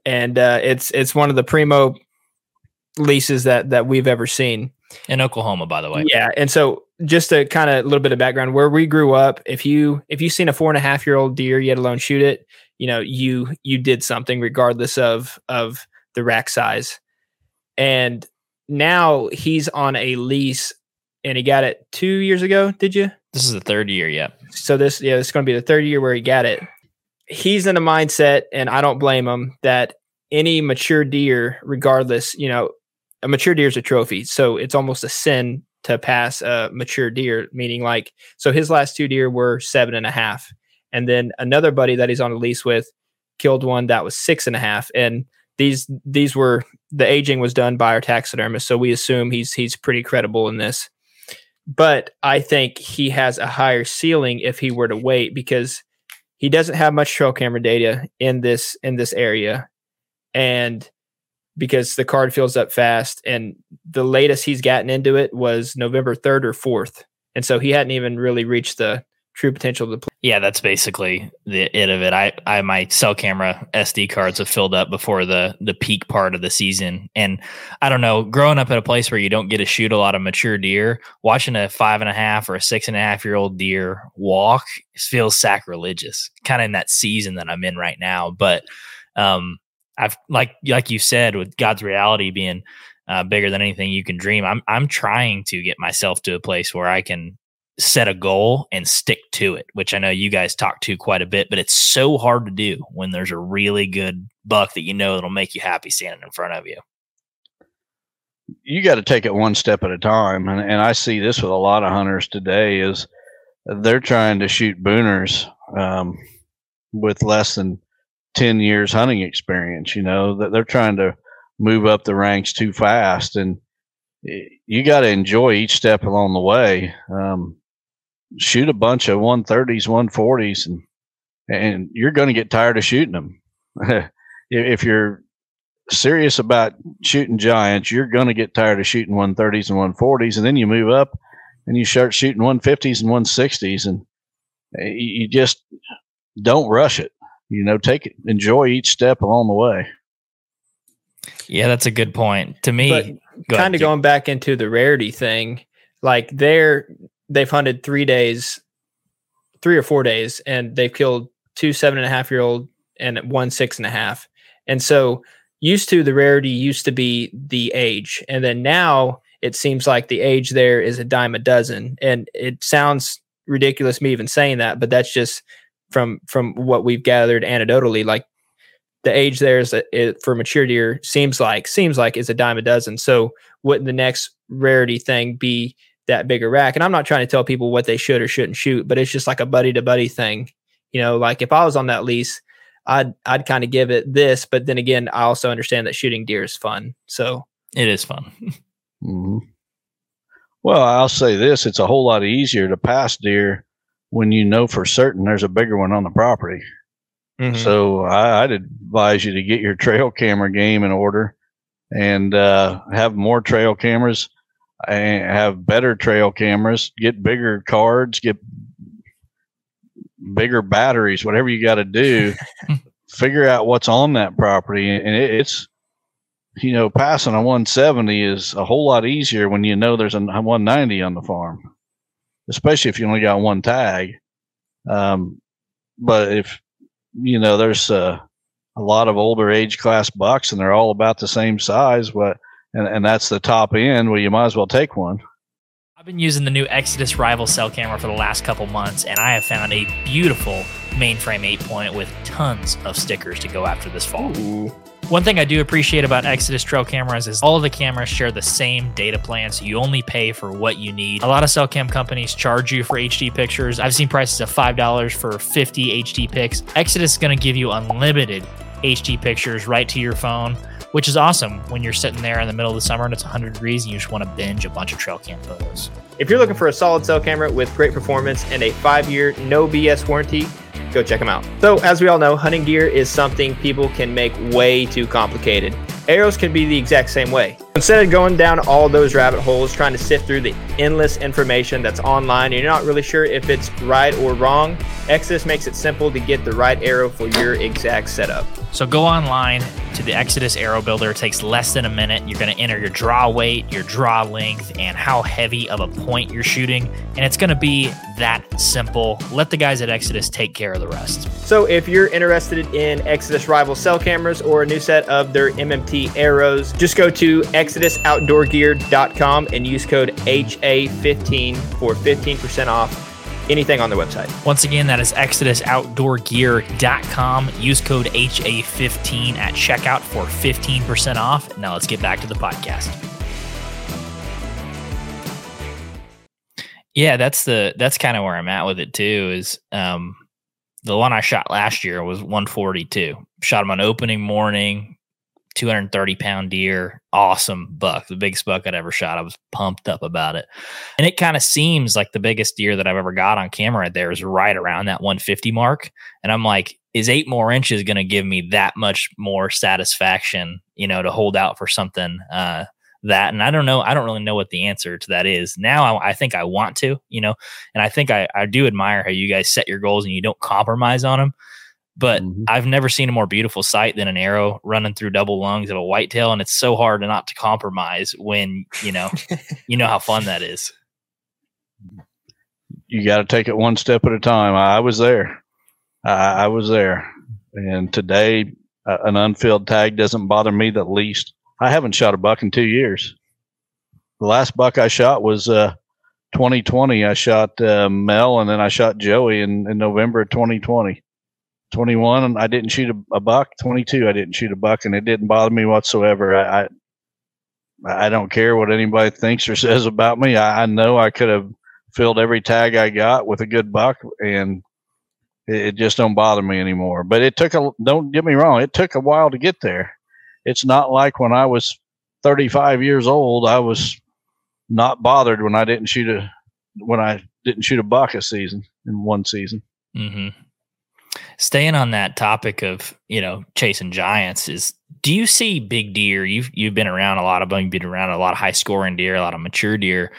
and uh it's it's one of the primo leases that that we've ever seen. In Oklahoma, by the way. Yeah, and so just a kind of a little bit of background where we grew up. If you if you seen a four and a half year old deer, yet alone shoot it, you know you you did something regardless of of the rack size. And now he's on a lease, and he got it two years ago. Did you? This is the third year. yeah. So this yeah, this is going to be the third year where he got it. He's in a mindset, and I don't blame him that any mature deer, regardless, you know, a mature deer is a trophy, so it's almost a sin to pass a mature deer. Meaning, like, so his last two deer were seven and a half, and then another buddy that he's on a lease with killed one that was six and a half, and these these were the aging was done by our taxidermist, so we assume he's he's pretty credible in this. but I think he has a higher ceiling if he were to wait because he doesn't have much trail camera data in this in this area, and because the card fills up fast, and the latest he's gotten into it was November third or fourth, and so he hadn't even really reached the true potential to the yeah that's basically the it of it. I i my cell camera sd cards have filled up before the the peak part of the season. And i don't know growing up at a place where you don't get to shoot a lot of mature deer watching a five and a half or a six and a half year old deer walk feels sacrilegious kind of in that season that i'm in right now. But um i've like like you said with god's reality being uh, bigger than anything you can dream i'm i'm trying to get myself to a place where i can set a goal and stick to it, which I know you guys talk to quite a bit, but it's so hard to do when there's a really good buck that you know that'll make you happy standing in front of you. You got to take it one step at a time. And, and I see this with a lot of hunters today is they're trying to shoot booners um, with less than 10 years hunting experience, you know, that they're trying to move up the ranks too fast. And you got to enjoy each step along the way. Um, shoot a bunch of 130s, 140s, and and you're going to get tired of shooting them. if you're serious about shooting giants, you're going to get tired of shooting 130s and 140s, and then you move up and you start shooting 150s and 160s, and eh, you just don't rush it. You know, take it, enjoy each step along the way. Yeah, that's a good point. To me, kind of going back into the rarity thing, like they're they've hunted three days, three or four days, and they've killed two seven and a half year old and one six and a half. And so used to the rarity used to be the age. And then now it seems like the age there is a dime a dozen. And it sounds ridiculous me even saying that, but that's just from from what we've gathered anecdotally. Like the age there is a, it, for mature deer seems like seems like is a dime a dozen. So wouldn't the next rarity thing be that bigger rack. And I'm not trying to tell people what they should or shouldn't shoot, but it's just like a buddy to buddy thing. You know, like if I was on that lease, I'd I'd kind of give it this, but then again, I also understand that shooting deer is fun. So it is fun. mm-hmm. Well, I'll say this: it's a whole lot easier to pass deer when you know for certain there's a bigger one on the property. Mm-hmm. So I, would advise you to get your trail camera game in order and uh, have more trail cameras have better trail cameras, get bigger cards, get bigger batteries, whatever you got to do, figure out what's on that property. And it, it's, you know, passing a 170 is a whole lot easier when you know there's a 190 on the farm, especially if you only got one tag. Um, but if, you know, there's uh, a lot of older age class bucks and they're all about the same size, but and, and that's the top end, well, you might as well take one. I've been using the new Exodus Rival cell camera for the last couple months, and I have found a beautiful mainframe 8 point with tons of stickers to go after this fall. Ooh. One thing I do appreciate about Exodus trail cameras is all of the cameras share the same data plan, so you only pay for what you need. A lot of cell cam companies charge you for HD pictures. I've seen prices of $5 for 50 HD pics. Exodus is going to give you unlimited HD pictures right to your phone which is awesome when you're sitting there in the middle of the summer and it's 100 degrees and you just want to binge a bunch of trail cam photos. If you're looking for a solid cell camera with great performance and a five year no BS warranty, go check them out. So, as we all know, hunting gear is something people can make way too complicated. Arrows can be the exact same way. Instead of going down all those rabbit holes trying to sift through the endless information that's online and you're not really sure if it's right or wrong, Exodus makes it simple to get the right arrow for your exact setup. So go online to the Exodus Arrow Builder. It takes less than a minute. You're going to enter your draw weight, your draw length, and how heavy of a point you're shooting. And it's going to be that simple. Let the guys at Exodus take care of the rest. So if you're interested in Exodus Rival cell cameras or a new set of their MMT arrows, just go to exodusoutdoorgear.com and use code HA15 for 15% off anything on the website. Once again, that is exodusoutdoorgear.com. Use code HA15 at checkout for 15% off. Now let's get back to the podcast. Yeah, that's the that's kind of where I'm at with it too. Is um the one I shot last year was 142. Shot him on opening morning, 230 pound deer, awesome buck, the biggest buck I'd ever shot. I was pumped up about it. And it kind of seems like the biggest deer that I've ever got on camera right there is right around that 150 mark. And I'm like, is eight more inches going to give me that much more satisfaction, you know, to hold out for something uh, that? And I don't know. I don't really know what the answer to that is. Now I, I think I want to, you know, and I think I, I do admire how you guys set your goals and you don't compromise on them. But mm-hmm. I've never seen a more beautiful sight than an arrow running through double lungs of a whitetail, and it's so hard not to compromise when you know you know how fun that is. You got to take it one step at a time. I was there. I, I was there, and today uh, an unfilled tag doesn't bother me the least. I haven't shot a buck in two years. The last buck I shot was uh, 2020. I shot uh, Mel, and then I shot Joey in, in November of 2020. 21 I didn't shoot a, a, buck. 22 I didn't shoot a buck, and it didn't bother me whatsoever. I I, I don't care what anybody thinks or says about me. I, I, know I could have filled every tag I got with a good buck, and it, it just don't bother me anymore. But it took a don't get me wrong, it took a while to get there. It's not like when I was 35 years old, I was not bothered when I didn't shoot a when I didn't shoot a buck a season in one season. Mm-hmm staying on that topic of you know chasing giants is do you see big deer? You've you've been around a lot of them you've been around a lot of high scoring deer a lot of mature deer.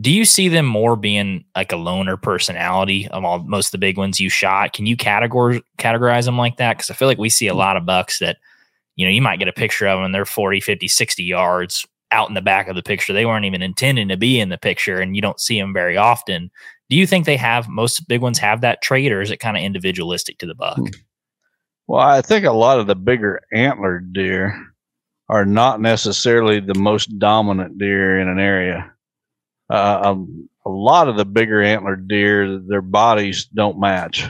Do you see them more being like a loner personality of all most of the big ones you shot? Can you categorize categorize them like that? Because i feel like we see a hmm. lot of bucks that you know you might get a picture of them and they're 40 50 60 yards out in the back of the picture. They weren't even intending to be in the picture and you don't see them very often do you think they have most big ones have that trait, or is it kind of individualistic to the buck? Hmm. Well, I think a lot of the bigger antlered deer are not necessarily the most dominant deer in an area. Uh, um, a lot of the bigger antlered deer, their bodies don't match.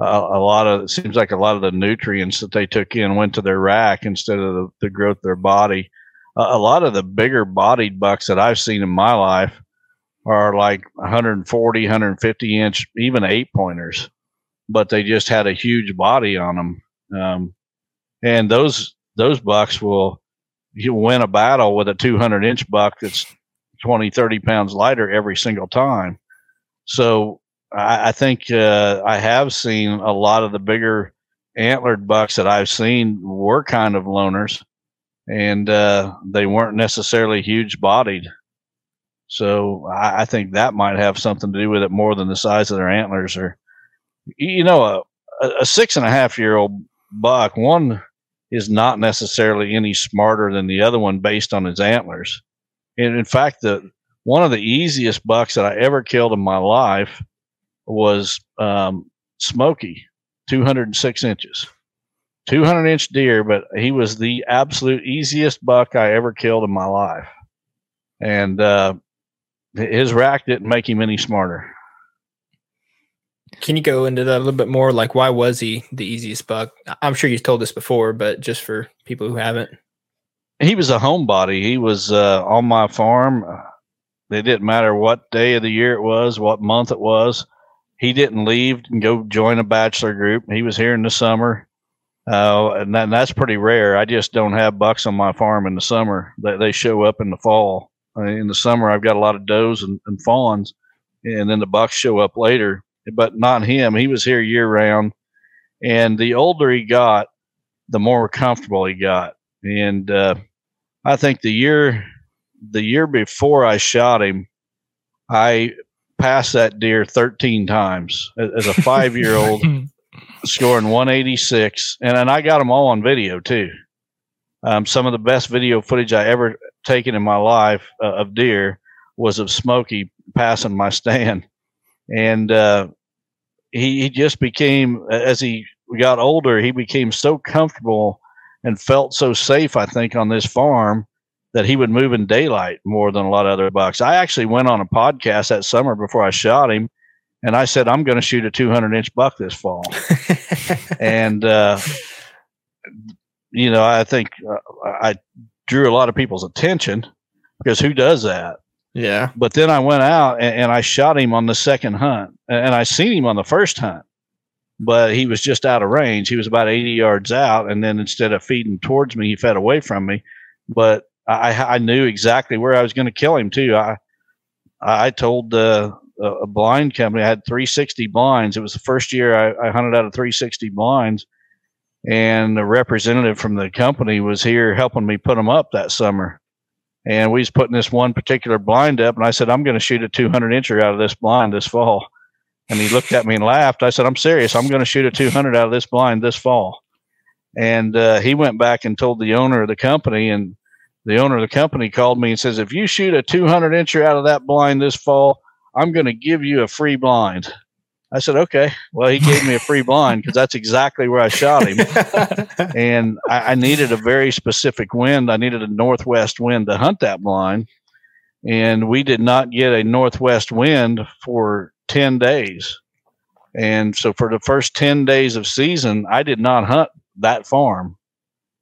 Uh, a lot of it seems like a lot of the nutrients that they took in went to their rack instead of the, the growth of their body. Uh, a lot of the bigger bodied bucks that I've seen in my life are like 140, 150 inch, even eight pointers, but they just had a huge body on them. Um, and those those bucks will you win a battle with a 200 inch buck that's 20, 30 pounds lighter every single time. So I, I think uh, I have seen a lot of the bigger antlered bucks that I've seen were kind of loners, and uh, they weren't necessarily huge bodied. So I, I, think that might have something to do with it more than the size of their antlers. Or, you know, a, a six and a half year old buck, one is not necessarily any smarter than the other one based on his antlers. And in fact, the one of the easiest bucks that I ever killed in my life was um, Smoky, 206 inches. 200 inch deer, but he was the absolute easiest buck I ever killed in my life. And uh, his rack didn't make him any smarter. Can you go into that a little bit more? Like, why was he the easiest buck? I'm sure you've told this before, but just for people who haven't. He was a homebody. He was uh, on my farm. It didn't matter what day of the year it was, what month it was. He didn't leave and go join a bachelor group. He was here in the summer. Uh, and, that, and that's pretty rare. I just don't have bucks on my farm in the summer. They, they show up in the fall. Uh, in the summer, I've got a lot of does and, and fawns, and then the bucks show up later. But not him. He was here year round, and the older he got, the more comfortable he got. And uh, I think the year the year before I shot him, I passed that deer 13 times as a five year old, scoring 186. And, and I got them all on video too. Um, some of the best video footage I ever taken in my life uh, of deer was of Smoky passing my stand, and uh, he he just became as he got older, he became so comfortable and felt so safe. I think on this farm that he would move in daylight more than a lot of other bucks. I actually went on a podcast that summer before I shot him, and I said I'm going to shoot a 200 inch buck this fall, and. Uh, you know, I think uh, I drew a lot of people's attention because who does that? Yeah. But then I went out and, and, I shot him on the second hunt, and I seen him on the first hunt. but he was just out of range. He was about 80 yards out, and then instead of feeding towards me, he fed away from me. But I, I knew exactly where I was going to kill him too. I I told the a blind company I had 360 blinds. It was the first year I, I hunted out of 360 blinds, and the representative from the company was here helping me put them up that summer. And we was putting this one particular blind up, and I said, "I'm going to shoot a 200 incher out of this blind this fall." And he looked at me and laughed. I said, "I'm serious. I'm going to shoot a 200 out of this blind this fall." And uh, he went back and told the owner of the company, and the owner of the company called me and says, "If you shoot a 200 incher out of that blind this fall, I'm going to give you a free blind." I said, okay. Well, he gave me a free blind because that's exactly where I shot him. and I, I, needed a very specific wind. I needed a northwest wind to hunt that blind. And we did not get a northwest wind for 10 days. And so for the first 10 days of season, I did not hunt that farm.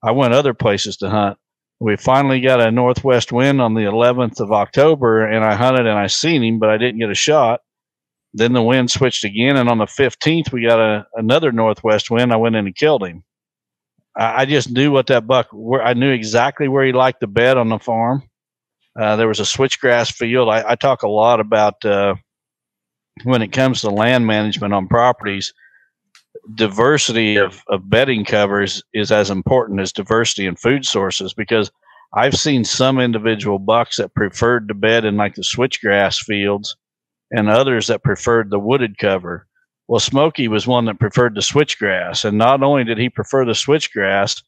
I went other places to hunt. We finally got a northwest wind on the 11th of October, and I hunted and I seen him, but I didn't get a shot then the wind switched again, and on the 15th, we got a, another northwest wind. I went in and killed him. I, I just knew what that buck, where I knew exactly where he liked the bed on the farm. Uh, there was a switchgrass field. I, I talk a lot about uh, when it comes to land management on properties, diversity of, of bedding covers is as important as diversity in food sources because I've seen some individual bucks that preferred to bed in like the switchgrass fields and others that preferred the wooded cover. Well, Smokey was one that preferred the switchgrass, and not only did he prefer the switchgrass,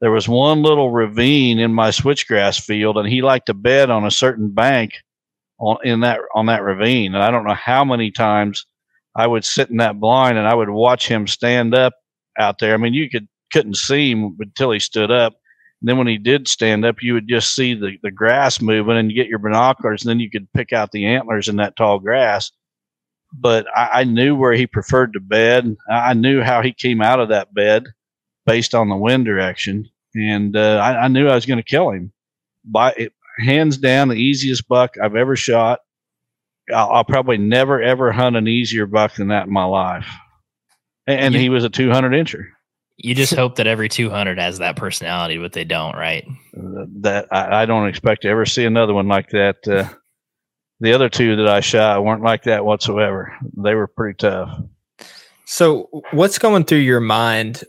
there was one little ravine in my switchgrass field, and he liked to bed on a certain bank on in that on that ravine. And I don't know how many times I would sit in that blind and I would watch him stand up out there. I mean, you could couldn't see him until he stood up, then when he did stand up, you would just see the, the grass moving and you get your binoculars, and then you could pick out the antlers in that tall grass. But I, I knew where he preferred to bed. I knew how he came out of that bed based on the wind direction. And uh, I, I, knew I was going to kill him. By it, hands down, the easiest buck I've ever shot. I'll, I'll, probably never ever hunt an easier buck than that in my life. And, and he was a 200 incher you just hope that every 200 has that personality, but they don't, right? That I, I don't expect to ever see another one like that. Uh, the other two that I shot weren't like that whatsoever. They were pretty tough. So, what's going through your mind?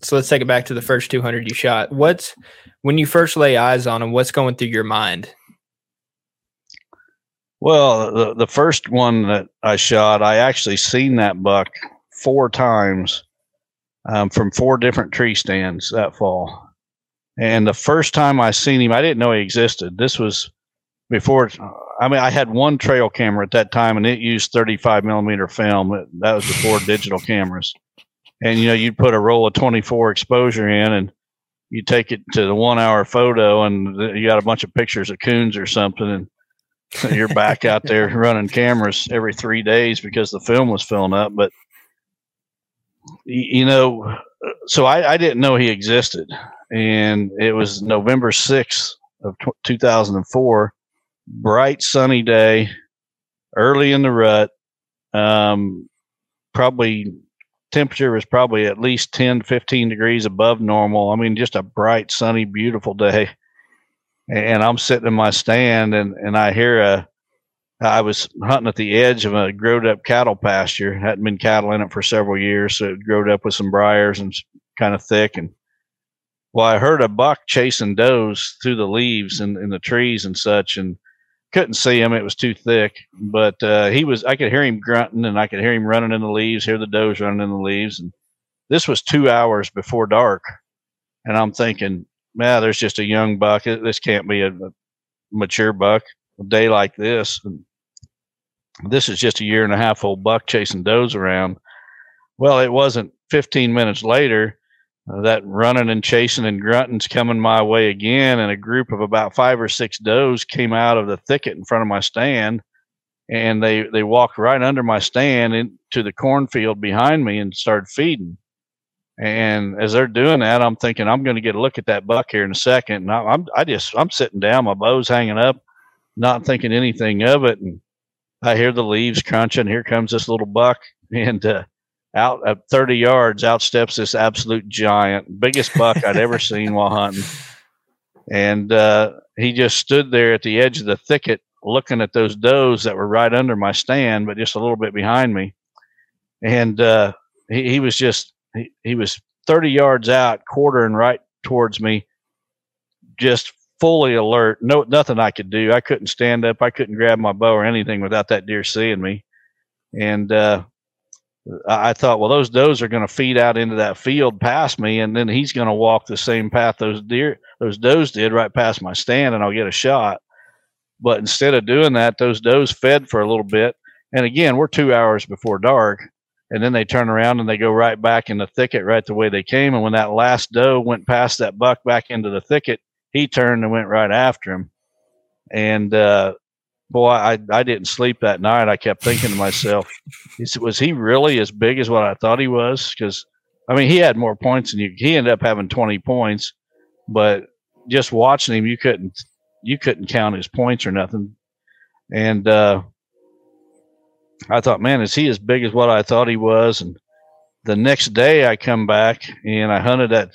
So, let's take it back to the first 200 you shot. What's when you first lay eyes on them? What's going through your mind? Well, the the first one that I shot, I actually seen that buck four times um, from four different tree stands that fall. And the first time I seen him, I didn't know he existed. This was before. I mean, I had one trail camera at that time, and it used 35 millimeter film. That was before digital cameras. And you know, you'd put a roll of 24 exposure in, and you take it to the one hour photo, and you got a bunch of pictures of coons or something, and you're back out there running cameras every three days because the film was filling up. But you know, so I, I didn't know he existed, and it was November sixth of t- 2004, bright sunny day, early in the rut. Um, probably temperature was probably at least 10, 15 degrees above normal. I mean, just a bright, sunny, beautiful day. And I'm sitting in my stand, and and I hear a I was hunting at the edge of a growed up cattle pasture. Hadn't been cattle in it for several years, so it growed up with some briars and kind of thick. And well, I heard a buck chasing does through the leaves and in the trees and such, and couldn't see him; it was too thick. But uh, he was. I could hear him grunting, and I could hear him running in the leaves. Hear the does running in the leaves, and this was two hours before dark. And I'm thinking, man, there's just a young buck. This can't be a, a mature buck. A day like this, and this is just a year and a half old buck chasing does around. Well, it wasn't 15 minutes later. Uh, that running and chasing and grunting's coming my way again, and a group of about five or six does came out of the thicket in front of my stand, and they they walked right under my stand into the cornfield behind me and started feeding. And as they're doing that, I'm thinking I'm going to get a look at that buck here in a second. And I, I'm I just I'm sitting down, my bow's hanging up, not thinking anything of it, and I hear the leaves crunching. Here comes this little buck, and uh, out at 30 yards, out steps this absolute giant, biggest buck I'd ever seen while hunting. And uh, he just stood there at the edge of the thicket looking at those does that were right under my stand, but just a little bit behind me. And uh, he, he was just, he, he was 30 yards out, quartering right towards me, just fully alert. No, nothing I could do. I couldn't stand up. I couldn't grab my bow or anything without that deer seeing me. And uh, I thought, well, those does are going to feed out into that field past me, and then he's going to walk the same path those deer, those does did right past my stand, and I'll get a shot. But instead of doing that, those does fed for a little bit, and again, we're two hours before dark, and then they turn around and they go right back in the thicket right the way they came. And when that last doe went past that buck back into the thicket, he turned and went right after him. And uh, boy, I, I didn't sleep that night. I kept thinking to myself, was he really as big as what I thought he was? Because, I mean, he had more points than you. He ended up having 20 points, but just watching him, you couldn't you couldn't count his points or nothing. And uh, I thought, man, is he as big as what I thought he was? And the next day, I come back and I hunted at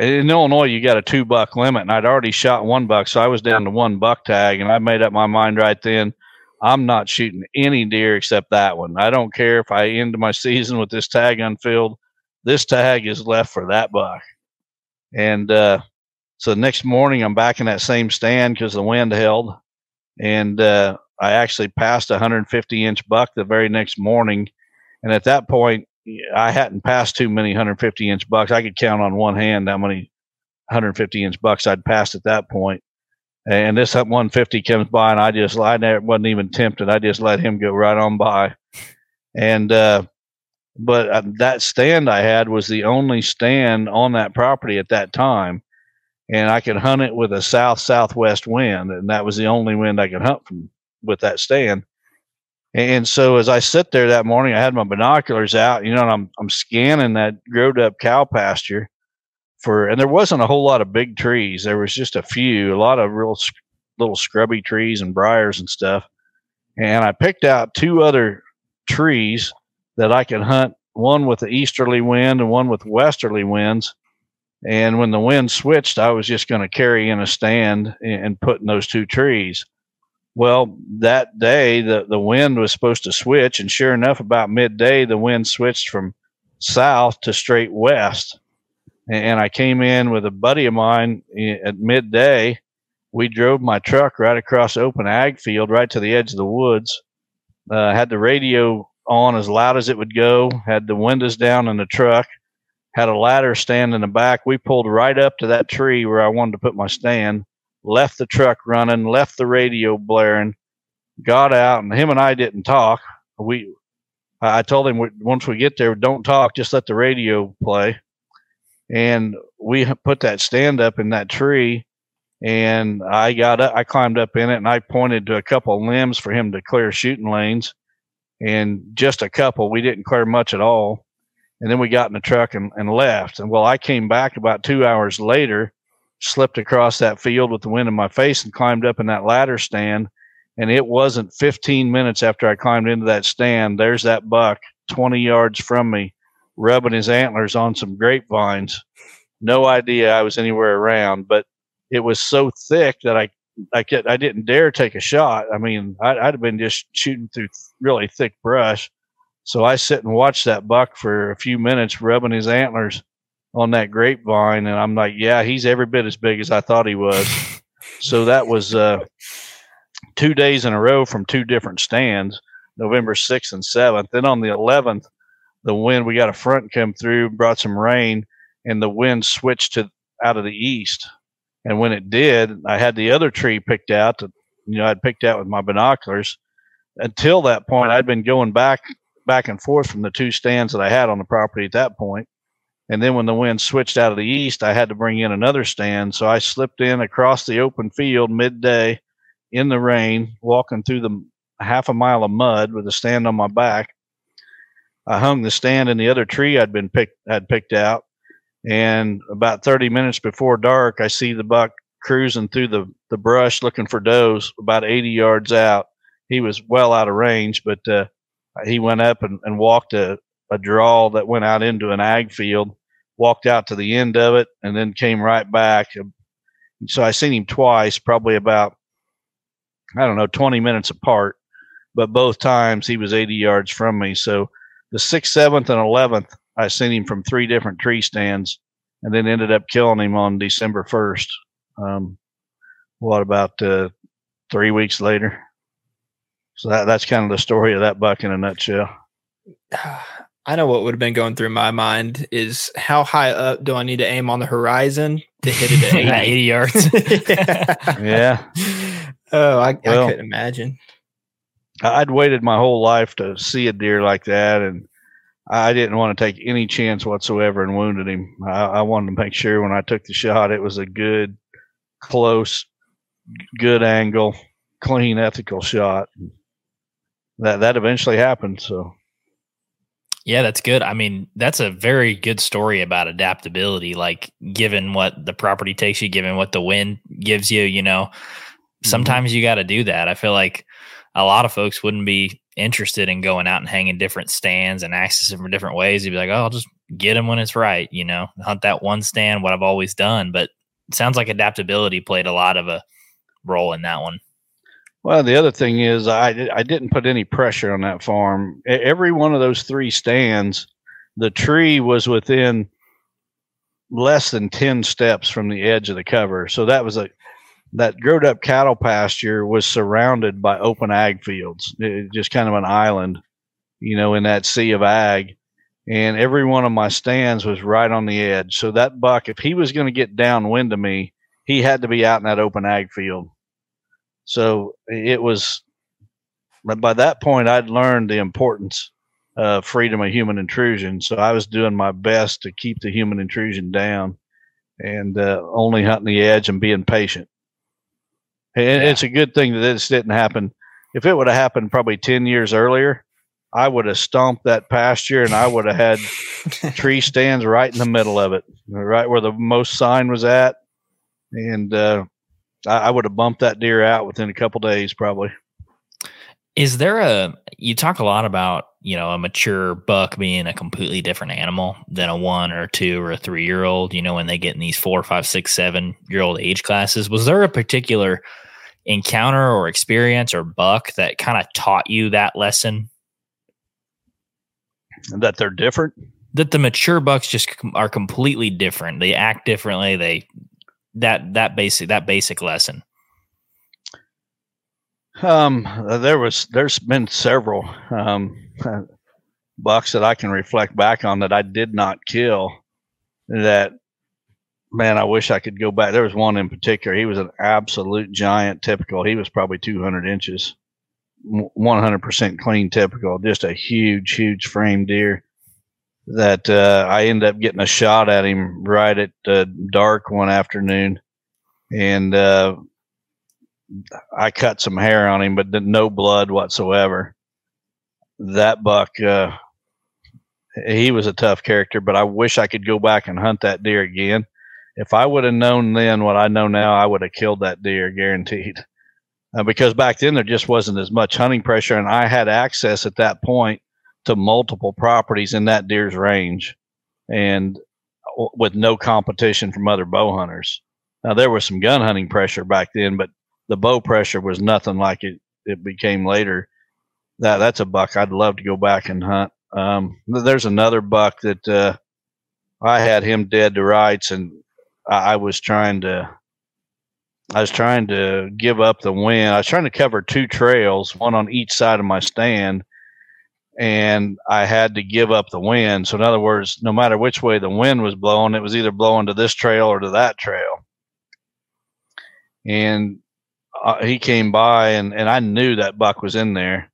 in Illinois, you got a two buck limit, and I'd already shot one buck, so I was down to one buck tag, and I made up my mind right then. I'm not shooting any deer except that one. I don't care if I end my season with this tag unfilled. This tag is left for that buck. And uh, so the next morning, I'm back in that same stand because the wind held, and uh, I actually passed a 150 inch buck the very next morning. And at that point, I hadn't passed too many 150 inch bucks. I could count on one hand how many 150 inch bucks I'd passed at that point. And this 150 comes by, and I just I never wasn't even tempted. I just let him go right on by. And uh, but uh, that stand I had was the only stand on that property at that time, and I could hunt it with a south southwest wind, and that was the only wind I could hunt from with that stand. And so as I sit there that morning, I had my binoculars out, you know, and I'm I'm scanning that growed up cow pasture for, and there wasn't a whole lot of big trees. There was just a few, a lot of real little scrubby trees and briars and stuff. And I picked out two other trees that I could hunt, one with the easterly wind and one with westerly winds. And when the wind switched, I was just going to carry in a stand and put in those two trees. Well, that day the, the wind was supposed to switch, and sure enough, about midday the wind switched from south to straight west. And I came in with a buddy of mine at midday. We drove my truck right across open ag field, right to the edge of the woods. Uh, had the radio on as loud as it would go. Had the windows down in the truck. Had a ladder stand in the back. We pulled right up to that tree where I wanted to put my stand left the truck running, left the radio blaring, got out, and him and I didn't talk. We, I told him once we get there, don't talk, just let the radio play. And we put that stand up in that tree, and I got up, I climbed up in it, and I pointed to a couple limbs for him to clear shooting lanes, and just a couple. We didn't clear much at all. And then we got in the truck and, and left. And well, I came back about two hours later slipped across that field with the wind in my face and climbed up in that ladder stand. And it wasn't 15 minutes after I climbed into that stand. There's that buck 20 yards from me, rubbing his antlers on some grapevines. No idea I was anywhere around, but it was so thick that I I, could, I didn't dare take a shot. I mean, I'd, I'd have been just shooting through really thick brush. So I sit and watch that buck for a few minutes, rubbing his antlers on that grapevine, and I'm like, yeah, he's every bit as big as I thought he was. so that was uh, two days in a row from two different stands, November 6th and 7th. Then on the 11th, the wind, we got a front come through, brought some rain, and the wind switched to out of the east. And when it did, I had the other tree picked out. You know, I'd picked out with my binoculars. Until that point, I'd been going back back and forth from the two stands that I had on the property at that point. And then when the wind switched out of the east, I had to bring in another stand. So I slipped in across the open field midday in the rain, walking through the half a mile of mud with a stand on my back. I hung the stand in the other tree I'd been picked had picked out, and about 30 minutes before dark, I see the buck cruising through the, the brush looking for does about 80 yards out. He was well out of range, but uh, he went up and, and walked a, a draw that went out into an ag field, walked out to the end of it, and then came right back. So I seen him twice, probably about I don't know, 20 minutes apart, but both times he was 80 yards from me. So the sixth, seventh, and 11th, I seen him from three different tree stands and then ended up killing him on December 1st. Um, what about uh, three weeks later? So that, that's kind of the story of that buck in a nutshell. I know what would have been going through my mind is how high up do I need to aim on the horizon to hit it at 80, 80 yards? yeah. yeah. Oh, I, well, I couldn't imagine. I'd waited my whole life to see a deer like that, and I didn't want to take any chance whatsoever and wounded him. I, I wanted to make sure when I took the shot, it was a good, close, good angle, clean, ethical shot. That that eventually happened. So yeah, that's good. I mean, that's a very good story about adaptability. Like, given what the property takes you, given what the wind gives you, you know, mm-hmm. sometimes you got to do that. I feel like a lot of folks wouldn't be interested in going out and hanging different stands and accessing from different ways. You'd be like, oh, I'll just get them when it's right, you know, hunt that one stand, what I've always done. But it sounds like adaptability played a lot of a role in that one. Well, the other thing is, I I didn't put any pressure on that farm. Every one of those three stands, the tree was within less than ten steps from the edge of the cover. So that was a that growed up cattle pasture was surrounded by open ag fields, it, just kind of an island, you know, in that sea of ag. And every one of my stands was right on the edge. So that buck, if he was going to get downwind of me, he had to be out in that open ag field so it was, but by that point, I'd learned the importance of freedom of human intrusion. So I was doing my best to keep the human intrusion down and uh, only hunting the edge and being patient. And yeah. it's a good thing that this didn't happen. If it would have happened probably 10 years earlier, I would have stomped that pasture and I would have had tree stands right in the middle of it, right where the most sign was at. And uh, I, I would have bumped that deer out within a couple days, probably. Is there a you talk a lot about you know a mature buck being a completely different animal than a one or two or a three year old? You know when they get in these four, five, six, seven year old age classes. Was there a particular encounter or experience or buck that kind of taught you that lesson? That they're different. That the mature bucks just are completely different. They act differently. They that that basic that basic lesson? Um, there was there's been several um, bucks that I can reflect back on that I did not kill. That man, I wish I could go back. There was one in particular. He was an absolute giant typical. He was probably 200 inches, 100% clean typical. Just a huge, huge frame deer that uh, I ended up getting a shot at him right at uh, dark one afternoon, and uh, I cut some hair on him, but no blood whatsoever. That buck, uh, he was a tough character, but I wish I could go back and hunt that deer again. If I would have known then what I know now, I would have killed that deer, guaranteed. Uh, because back then there just wasn't as much hunting pressure, and I had access at that point to multiple properties in that deer's range and with no competition from other bow hunters. Now there was some gun hunting pressure back then, but the bow pressure was nothing like it it became later. That that's a buck I'd love to go back and hunt. Um, there's another buck that uh, I had him dead to rights, and I, I was trying to I was trying to give up the wind. I was trying to cover two trails, one on each side of my stand, and I had to give up the wind. So, in other words, no matter which way the wind was blowing, it was either blowing to this trail or to that trail. And uh, he came by, and, and I knew that buck was in there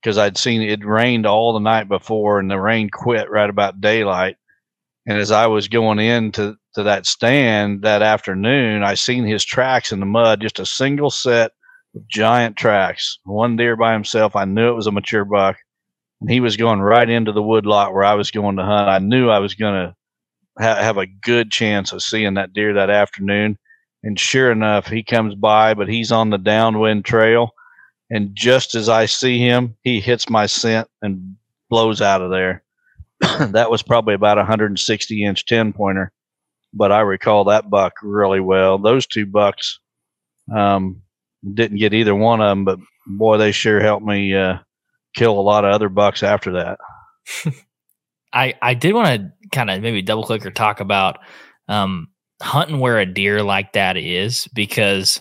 because I'd seen it rained all the night before, and the rain quit right about daylight. And as I was going into to that stand that afternoon, I seen his tracks in the mud, just a single set of giant tracks. One deer by himself. I knew it was a mature buck and he was going right into the woodlot where I was going to hunt. I knew I was going to ha- have a good chance of seeing that deer that afternoon. And sure enough, he comes by, but he's on the downwind trail. And just as I see him, he hits my scent and blows out of there. that was probably about a 160 inch 10 pointer, but I recall that buck really well. Those two bucks um, didn't get either one of them, but boy, they sure helped me uh, kill a lot of other bucks after that. I I did want to kind of maybe double click or talk about um, hunting where a deer like that is because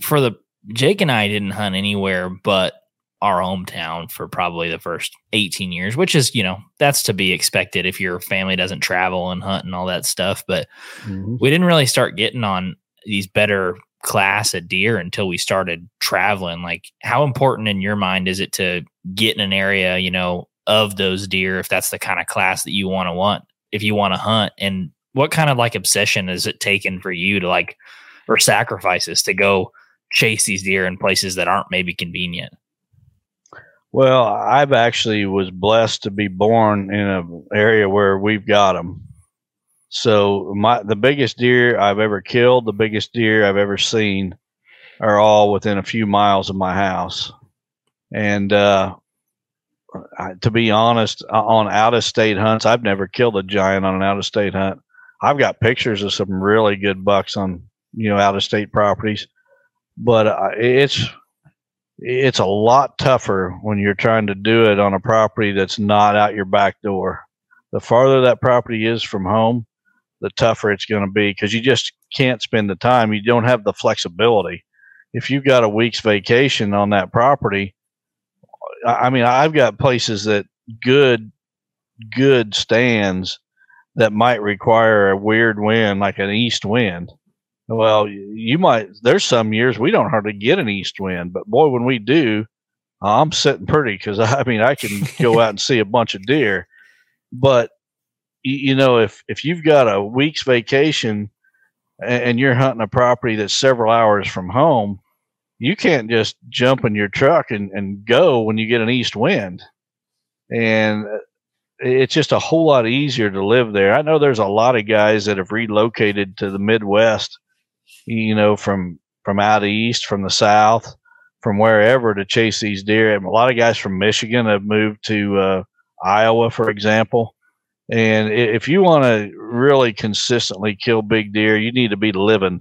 for the Jake and I didn't hunt anywhere but our hometown for probably the first 18 years, which is, you know, that's to be expected if your family doesn't travel and hunt and all that stuff. But mm-hmm. we didn't really start getting on these better class of deer until we started traveling. Like, how important in your mind is it to get in an area, you know, of those deer if that's the kind of class that you want to want, if you want to hunt? And what kind of like obsession is it taken for you to like, or sacrifices to go chase these deer in places that aren't maybe convenient? Well, I've actually was blessed to be born in an area where we've got them. So my the biggest deer I've ever killed, the biggest deer I've ever seen, are all within a few miles of my house. And uh, I, to be honest, on out of state hunts, I've never killed a giant on an out of state hunt. I've got pictures of some really good bucks on you know out of state properties, but uh, it's it's a lot tougher when you're trying to do it on a property that's not out your back door. The farther that property is from home, the tougher it's going to be because you just can't spend the time. You don't have the flexibility. If you've got a week's vacation on that property, I mean, I've got places that good, good stands that might require a weird wind, like an east wind. Well, you might. There's some years we don't hardly get an east wind, but boy, when we do, I'm sitting pretty because I mean I can go out and see a bunch of deer. But you know, if if you've got a week's vacation and you're hunting a property that's several hours from home, you can't just jump in your truck and, and go when you get an east wind. And uh, it's just a whole lot easier to live there. I know there's a lot of guys that have relocated to the Midwest you know, from from out east, from the south, from wherever to chase these deer. And a lot of guys from Michigan have moved to uh, Iowa, for example. And if you want to really consistently kill big deer, you need to be living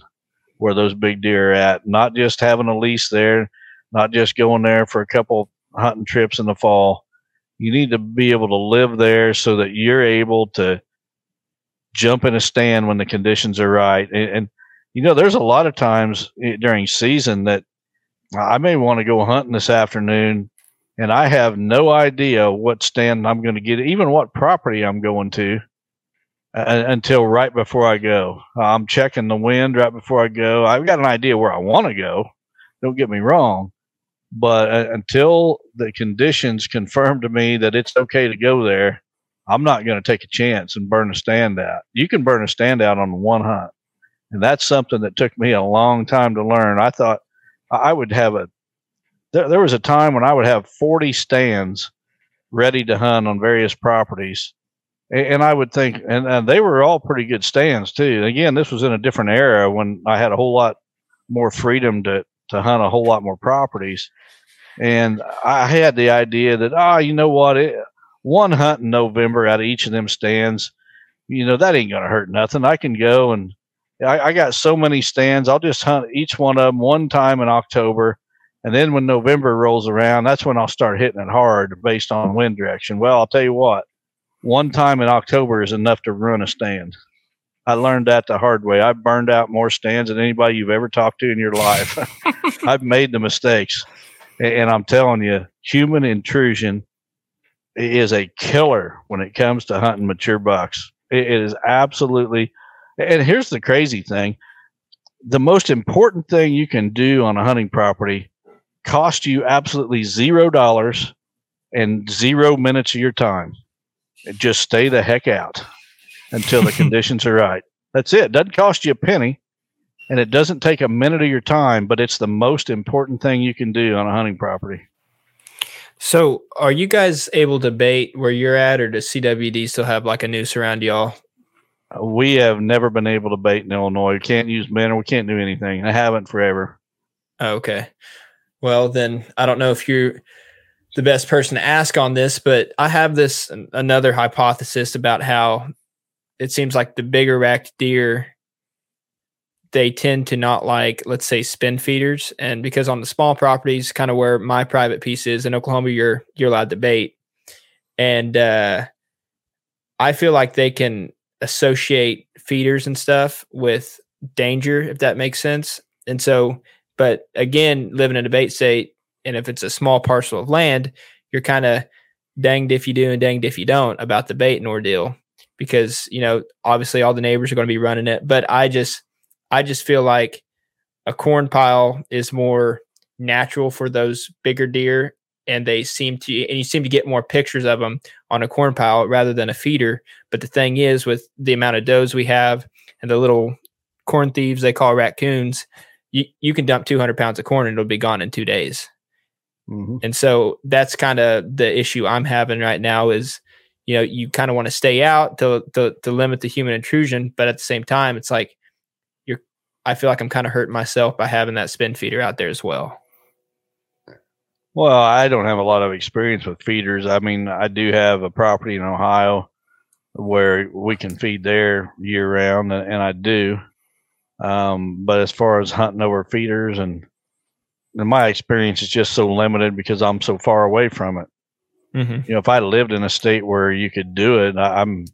where those big deer are at, not just having a lease there, not just going there for a couple hunting trips in the fall. You need to be able to live there so that you're able to jump in a stand when the conditions are right. And, and you know, there's a lot of times eh, during season that I may want to go hunting this afternoon and I have no idea what stand I'm going to get, even what property I'm going to uh, until right before I go. I'm checking the wind right before I go. I've got an idea where I want to go. Don't get me wrong. But uh, until the conditions confirm to me that it's okay to go there, I'm not going to take a chance and burn a stand out. You can burn a stand out on one hunt. And that's something that took me a long time to learn. I thought I would have a, there, there was a time when I would have 40 stands ready to hunt on various properties. And, and I would think, and, and they were all pretty good stands too. Again, this was in a different era when I had a whole lot more freedom to, to hunt a whole lot more properties. And I had the idea that, ah, oh, you know what? It, one hunt in November out of each of them stands, you know, that ain't going to hurt nothing. I can go and I, I got so many stands. I'll just hunt each one of them one time in October. And then when November rolls around, that's when I'll start hitting it hard based on wind direction. Well, I'll tell you what, one time in October is enough to ruin a stand. I learned that the hard way. I've burned out more stands than anybody you've ever talked to in your life. I've made the mistakes. And I'm telling you, human intrusion is a killer when it comes to hunting mature bucks. It is absolutely and here's the crazy thing the most important thing you can do on a hunting property cost you absolutely zero dollars and zero minutes of your time. Just stay the heck out until the conditions are right. That's it. it. Doesn't cost you a penny and it doesn't take a minute of your time, but it's the most important thing you can do on a hunting property. So, are you guys able to bait where you're at, or does CWD still have like a noose around y'all we have never been able to bait in Illinois. We can't use men. or We can't do anything. I haven't forever. Oh, okay. Well, then I don't know if you're the best person to ask on this, but I have this another hypothesis about how it seems like the bigger racked deer they tend to not like let's say spin feeders. And because on the small properties kind of where my private piece is in Oklahoma you're you're allowed to bait. And uh I feel like they can associate feeders and stuff with danger if that makes sense. And so but again living in a bait state and if it's a small parcel of land, you're kind of danged if you do and danged if you don't about the bait and ordeal. Because you know obviously all the neighbors are going to be running it but i just i just feel like a corn pile is more natural for those bigger deer and they seem to and you seem to get more pictures of them on a corn pile rather than a feeder. But the thing is with the amount of does we have and the little corn thieves they call raccoons you, you can dump 200 pounds of corn and it'll be gone in two days Mm-hmm. And so that's kind of the issue I'm having right now is, you know, you kind of want to stay out to, to, to limit the human intrusion, but at the same time, it's like you're. I feel like I'm kind of hurting myself by having that spin feeder out there as well. Well, I don't have a lot of experience with feeders. I mean, I do have a property in Ohio where we can feed there year round, and, and I do. Um, but as far as hunting over feeders and and my experience is just so limited because I'm so far away from it. Mm-hmm. You know, if I lived in a state where you could do it, I, I'm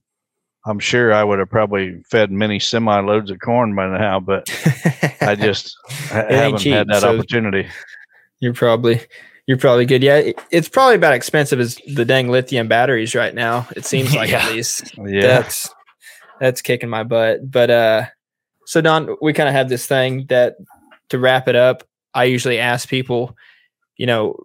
I'm sure I would have probably fed many semi loads of corn by now, but I just haven't cheap, had that so opportunity. You're probably you're probably good. Yeah, it, it's probably about as expensive as the dang lithium batteries right now. It seems like yeah. at least. Yeah, that's that's kicking my butt. But uh, so Don, we kind of have this thing that to wrap it up. I usually ask people, you know,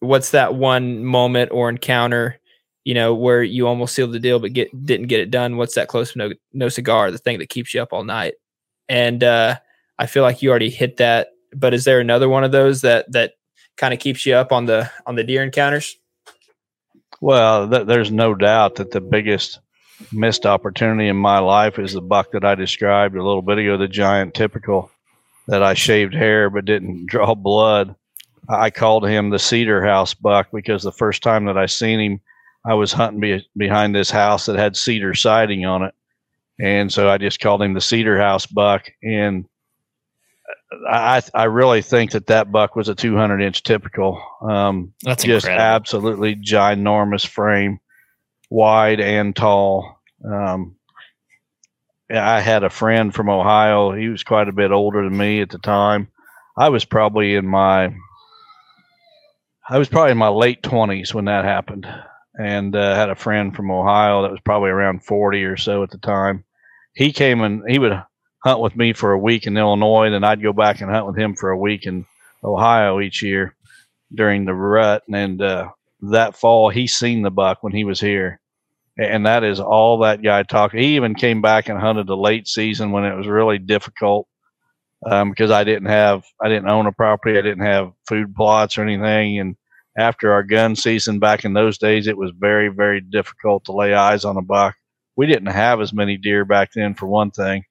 what's that one moment or encounter, you know, where you almost sealed the deal but get didn't get it done? What's that close no no cigar, the thing that keeps you up all night? And uh, I feel like you already hit that. But is there another one of those that that kind of keeps you up on the on the deer encounters? Well, th- there's no doubt that the biggest missed opportunity in my life is the buck that I described a little bit ago, the giant typical that I shaved hair but didn't draw blood. I called him the Cedar House buck because the first time that I seen him, I was hunting be- behind this house that had cedar siding on it, and so I just called him the Cedar House buck. And I I really think that that buck was a 200 inch typical. Um, That's just incredible. absolutely ginormous frame, wide and tall. Um, I had a friend from Ohio. He was quite a bit older than me at the time. I was probably in my I was probably in my late twenties when that happened, and uh, had a friend from Ohio that was probably around forty or so at the time. He came and he would hunt with me for a week in Illinois, then I'd go back and hunt with him for a week in Ohio each year during the rut. And uh, that fall, he seen the buck when he was here, and that is all that guy talked. He even came back and hunted the late season when it was really difficult um, because I didn't have, I didn't own a property, I didn't have food plots or anything. And after our gun season back in those days, it was very, very difficult to lay eyes on a buck. We didn't have as many deer back then, for one thing,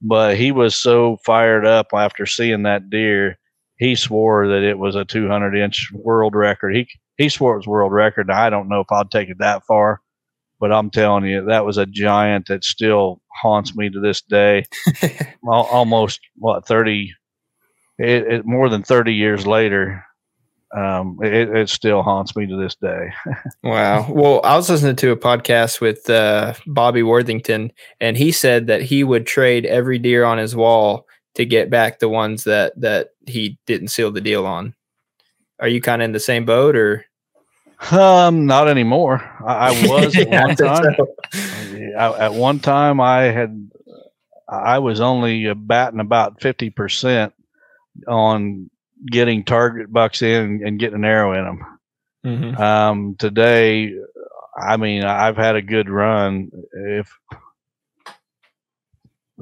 but he was so fired up after seeing that deer. He swore that it was a 200 inch world record. He he swore it was world record. Now, I don't know if I'd take it that far but I'm telling you, that was a giant that still haunts me to this day. Almost what thirty, it, it, more than thirty years later, um, it, it, still haunts me to this day. wow. Well, I was listening to a podcast with uh, Bobby Worthington, and he said that he would trade every deer on his wall to get back the ones that that he didn't seal the deal on. Are you kind of in the same boat, or? Um, not anymore. I, I was at one time. I, at one time, I had, I was only batting about fifty percent on getting target bucks in and getting an arrow in them. Mm-hmm. Um, today, I mean, I've had a good run. If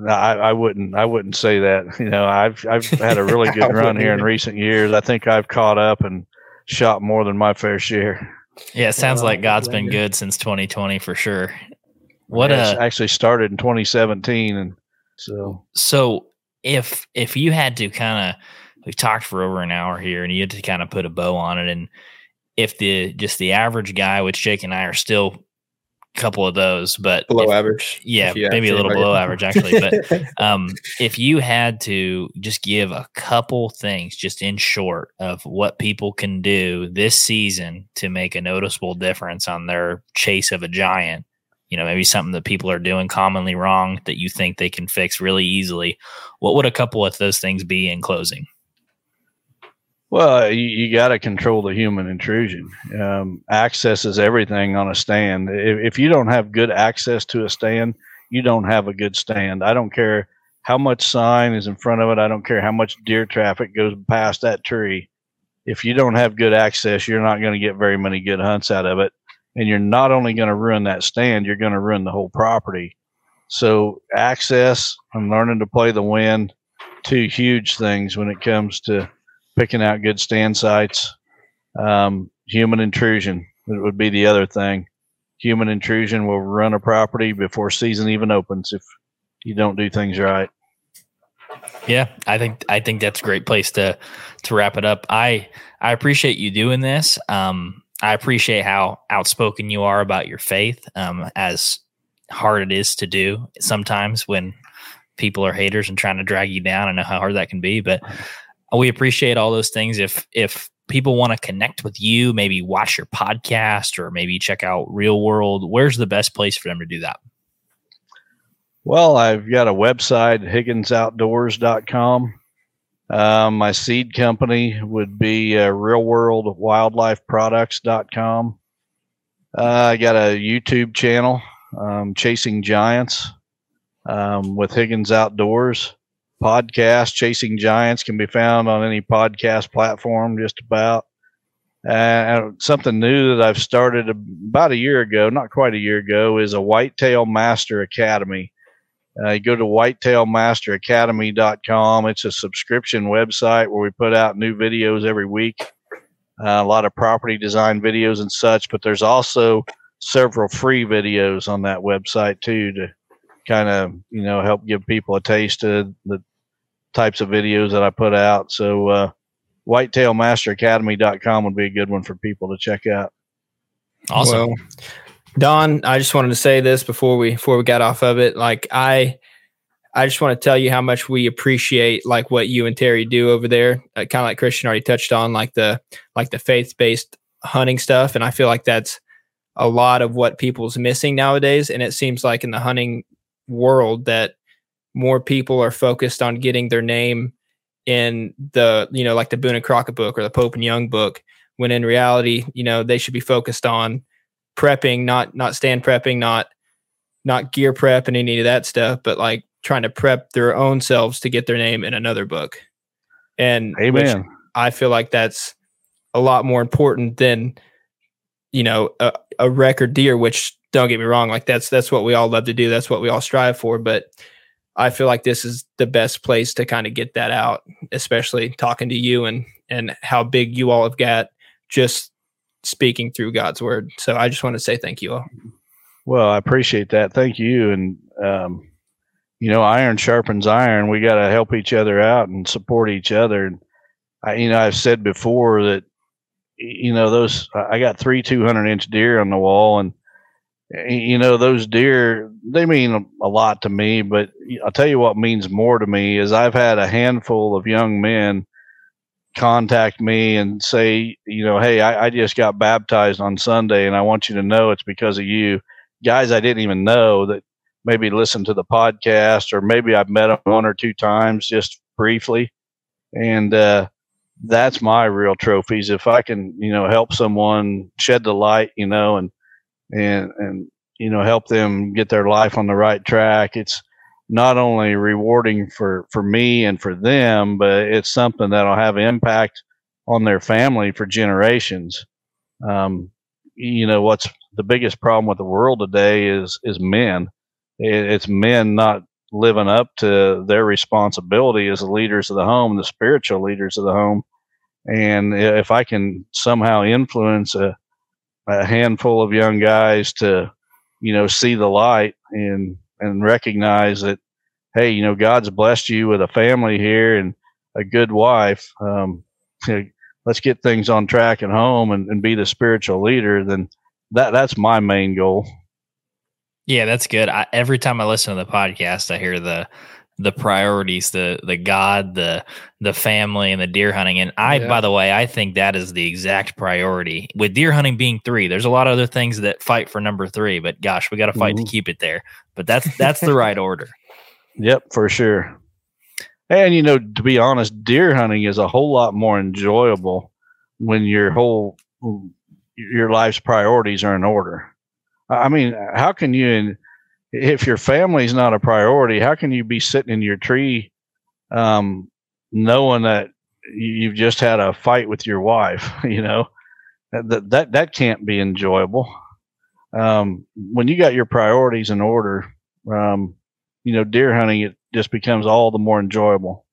I, I wouldn't, I wouldn't say that. You know, I've I've had a really good run here in recent years. I think I've caught up and shot more than my fair share. Yeah, it sounds like God's been good since 2020 for sure. What yeah, uh, actually started in 2017 and so so if if you had to kind of we've talked for over an hour here and you had to kind of put a bow on it and if the just the average guy, which Jake and I are still a couple of those, but below if- average. yeah, maybe a little below at- average actually. But um, if you had to just give a couple things, just in short, of what people can do this season to make a noticeable difference on their chase of a giant, you know, maybe something that people are doing commonly wrong that you think they can fix really easily, what would a couple of those things be in closing? Well, you, you got to control the human intrusion. Um, access is everything on a stand. If, if you don't have good access to a stand, you don't have a good stand. I don't care how much sign is in front of it. I don't care how much deer traffic goes past that tree. If you don't have good access, you're not going to get very many good hunts out of it. And you're not only going to ruin that stand, you're going to ruin the whole property. So, access and learning to play the wind, two huge things when it comes to picking out good stand sites. Um, human intrusion would be the other thing. Human intrusion will run a property before season even opens if you don't do things right. Yeah, I think I think that's a great place to to wrap it up. I I appreciate you doing this. Um, I appreciate how outspoken you are about your faith. Um, as hard it is to do sometimes when people are haters and trying to drag you down. I know how hard that can be, but we appreciate all those things. If if people want to connect with you, maybe watch your podcast or maybe check out Real World, where's the best place for them to do that? Well, I've got a website, higginsoutdoors.com. Um, my seed company would be uh, realworldwildlifeproducts.com. Uh, I got a YouTube channel, um, Chasing Giants um, with Higgins Outdoors. Podcast, Chasing Giants, can be found on any podcast platform, just about. Uh, something new that I've started about a year ago, not quite a year ago, is a Whitetail Master Academy. Uh, you go to whitetailmasteracademy.com. It's a subscription website where we put out new videos every week, uh, a lot of property design videos and such, but there's also several free videos on that website too to kind of, you know, help give people a taste of the types of videos that I put out. So, uh, whitetailmasteracademy.com would be a good one for people to check out. Awesome. Well, Don, I just wanted to say this before we before we got off of it. Like I I just want to tell you how much we appreciate like what you and Terry do over there. Uh, kind of like Christian already touched on, like the like the faith based hunting stuff, and I feel like that's a lot of what people's missing nowadays. And it seems like in the hunting world that more people are focused on getting their name in the you know like the Boone and Crockett book or the Pope and Young book, when in reality, you know they should be focused on prepping, not not stand prepping, not not gear prep and any of that stuff, but like trying to prep their own selves to get their name in another book. And Amen. I feel like that's a lot more important than you know a, a record deer. Which don't get me wrong, like that's that's what we all love to do. That's what we all strive for. But I feel like this is the best place to kind of get that out, especially talking to you and and how big you all have got just speaking through God's word. So I just want to say thank you all. Well, I appreciate that. Thank you. And, um, you know, iron sharpens iron. We got to help each other out and support each other. And I, you know, I've said before that, you know, those, I got three 200 inch deer on the wall and, you know, those deer, they mean a- lot to me, but I'll tell you what means more to me is I've had a handful of young men contact me and say, you know, hey, I, I just got baptized on Sunday and I want you to know it's because of you guys I didn't even know that maybe listen to the podcast or maybe I've met them one or two times just briefly. And uh, that's my real trophies. If I can, you know, help someone shed the light, you know, and and and you know, help them get their life on the right track, it's not only rewarding for for me and for them, but it's something that'll have impact on their family for generations. Um, you know what's the biggest problem with the world today is is men. It, it's men not living up to their responsibility as the leaders of the home, the spiritual leaders of the home. And if I can somehow influence a, a handful of young guys to, you know, see the light and and recognize that, hey, you know, God's blessed you with a family here and a good wife. Um, let's get things on track at home and, and be the spiritual leader, then that that's my main goal. Yeah, that's good. I, every time I listen to the podcast, I hear the the priorities, the the God, the the family, and the deer hunting. And I, yeah. by the way, I think that is the exact priority. With deer hunting being three, there's a lot of other things that fight for number three. But gosh, we got to fight mm-hmm. to keep it there. But that's that's the right order. Yep, for sure. And you know, to be honest, deer hunting is a whole lot more enjoyable when your whole your life's priorities are in order. I mean, how can you, if your family's not a priority, how can you be sitting in your tree, um, knowing that you've just had a fight with your wife? You know, that that that can't be enjoyable. Um, when you got your priorities in order, um, you know, deer hunting it just becomes all the more enjoyable.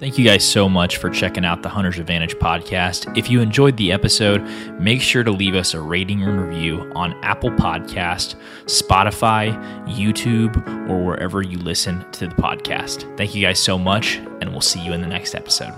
Thank you guys so much for checking out the Hunter's Advantage podcast. If you enjoyed the episode, make sure to leave us a rating and review on Apple Podcast, Spotify, YouTube, or wherever you listen to the podcast. Thank you guys so much, and we'll see you in the next episode.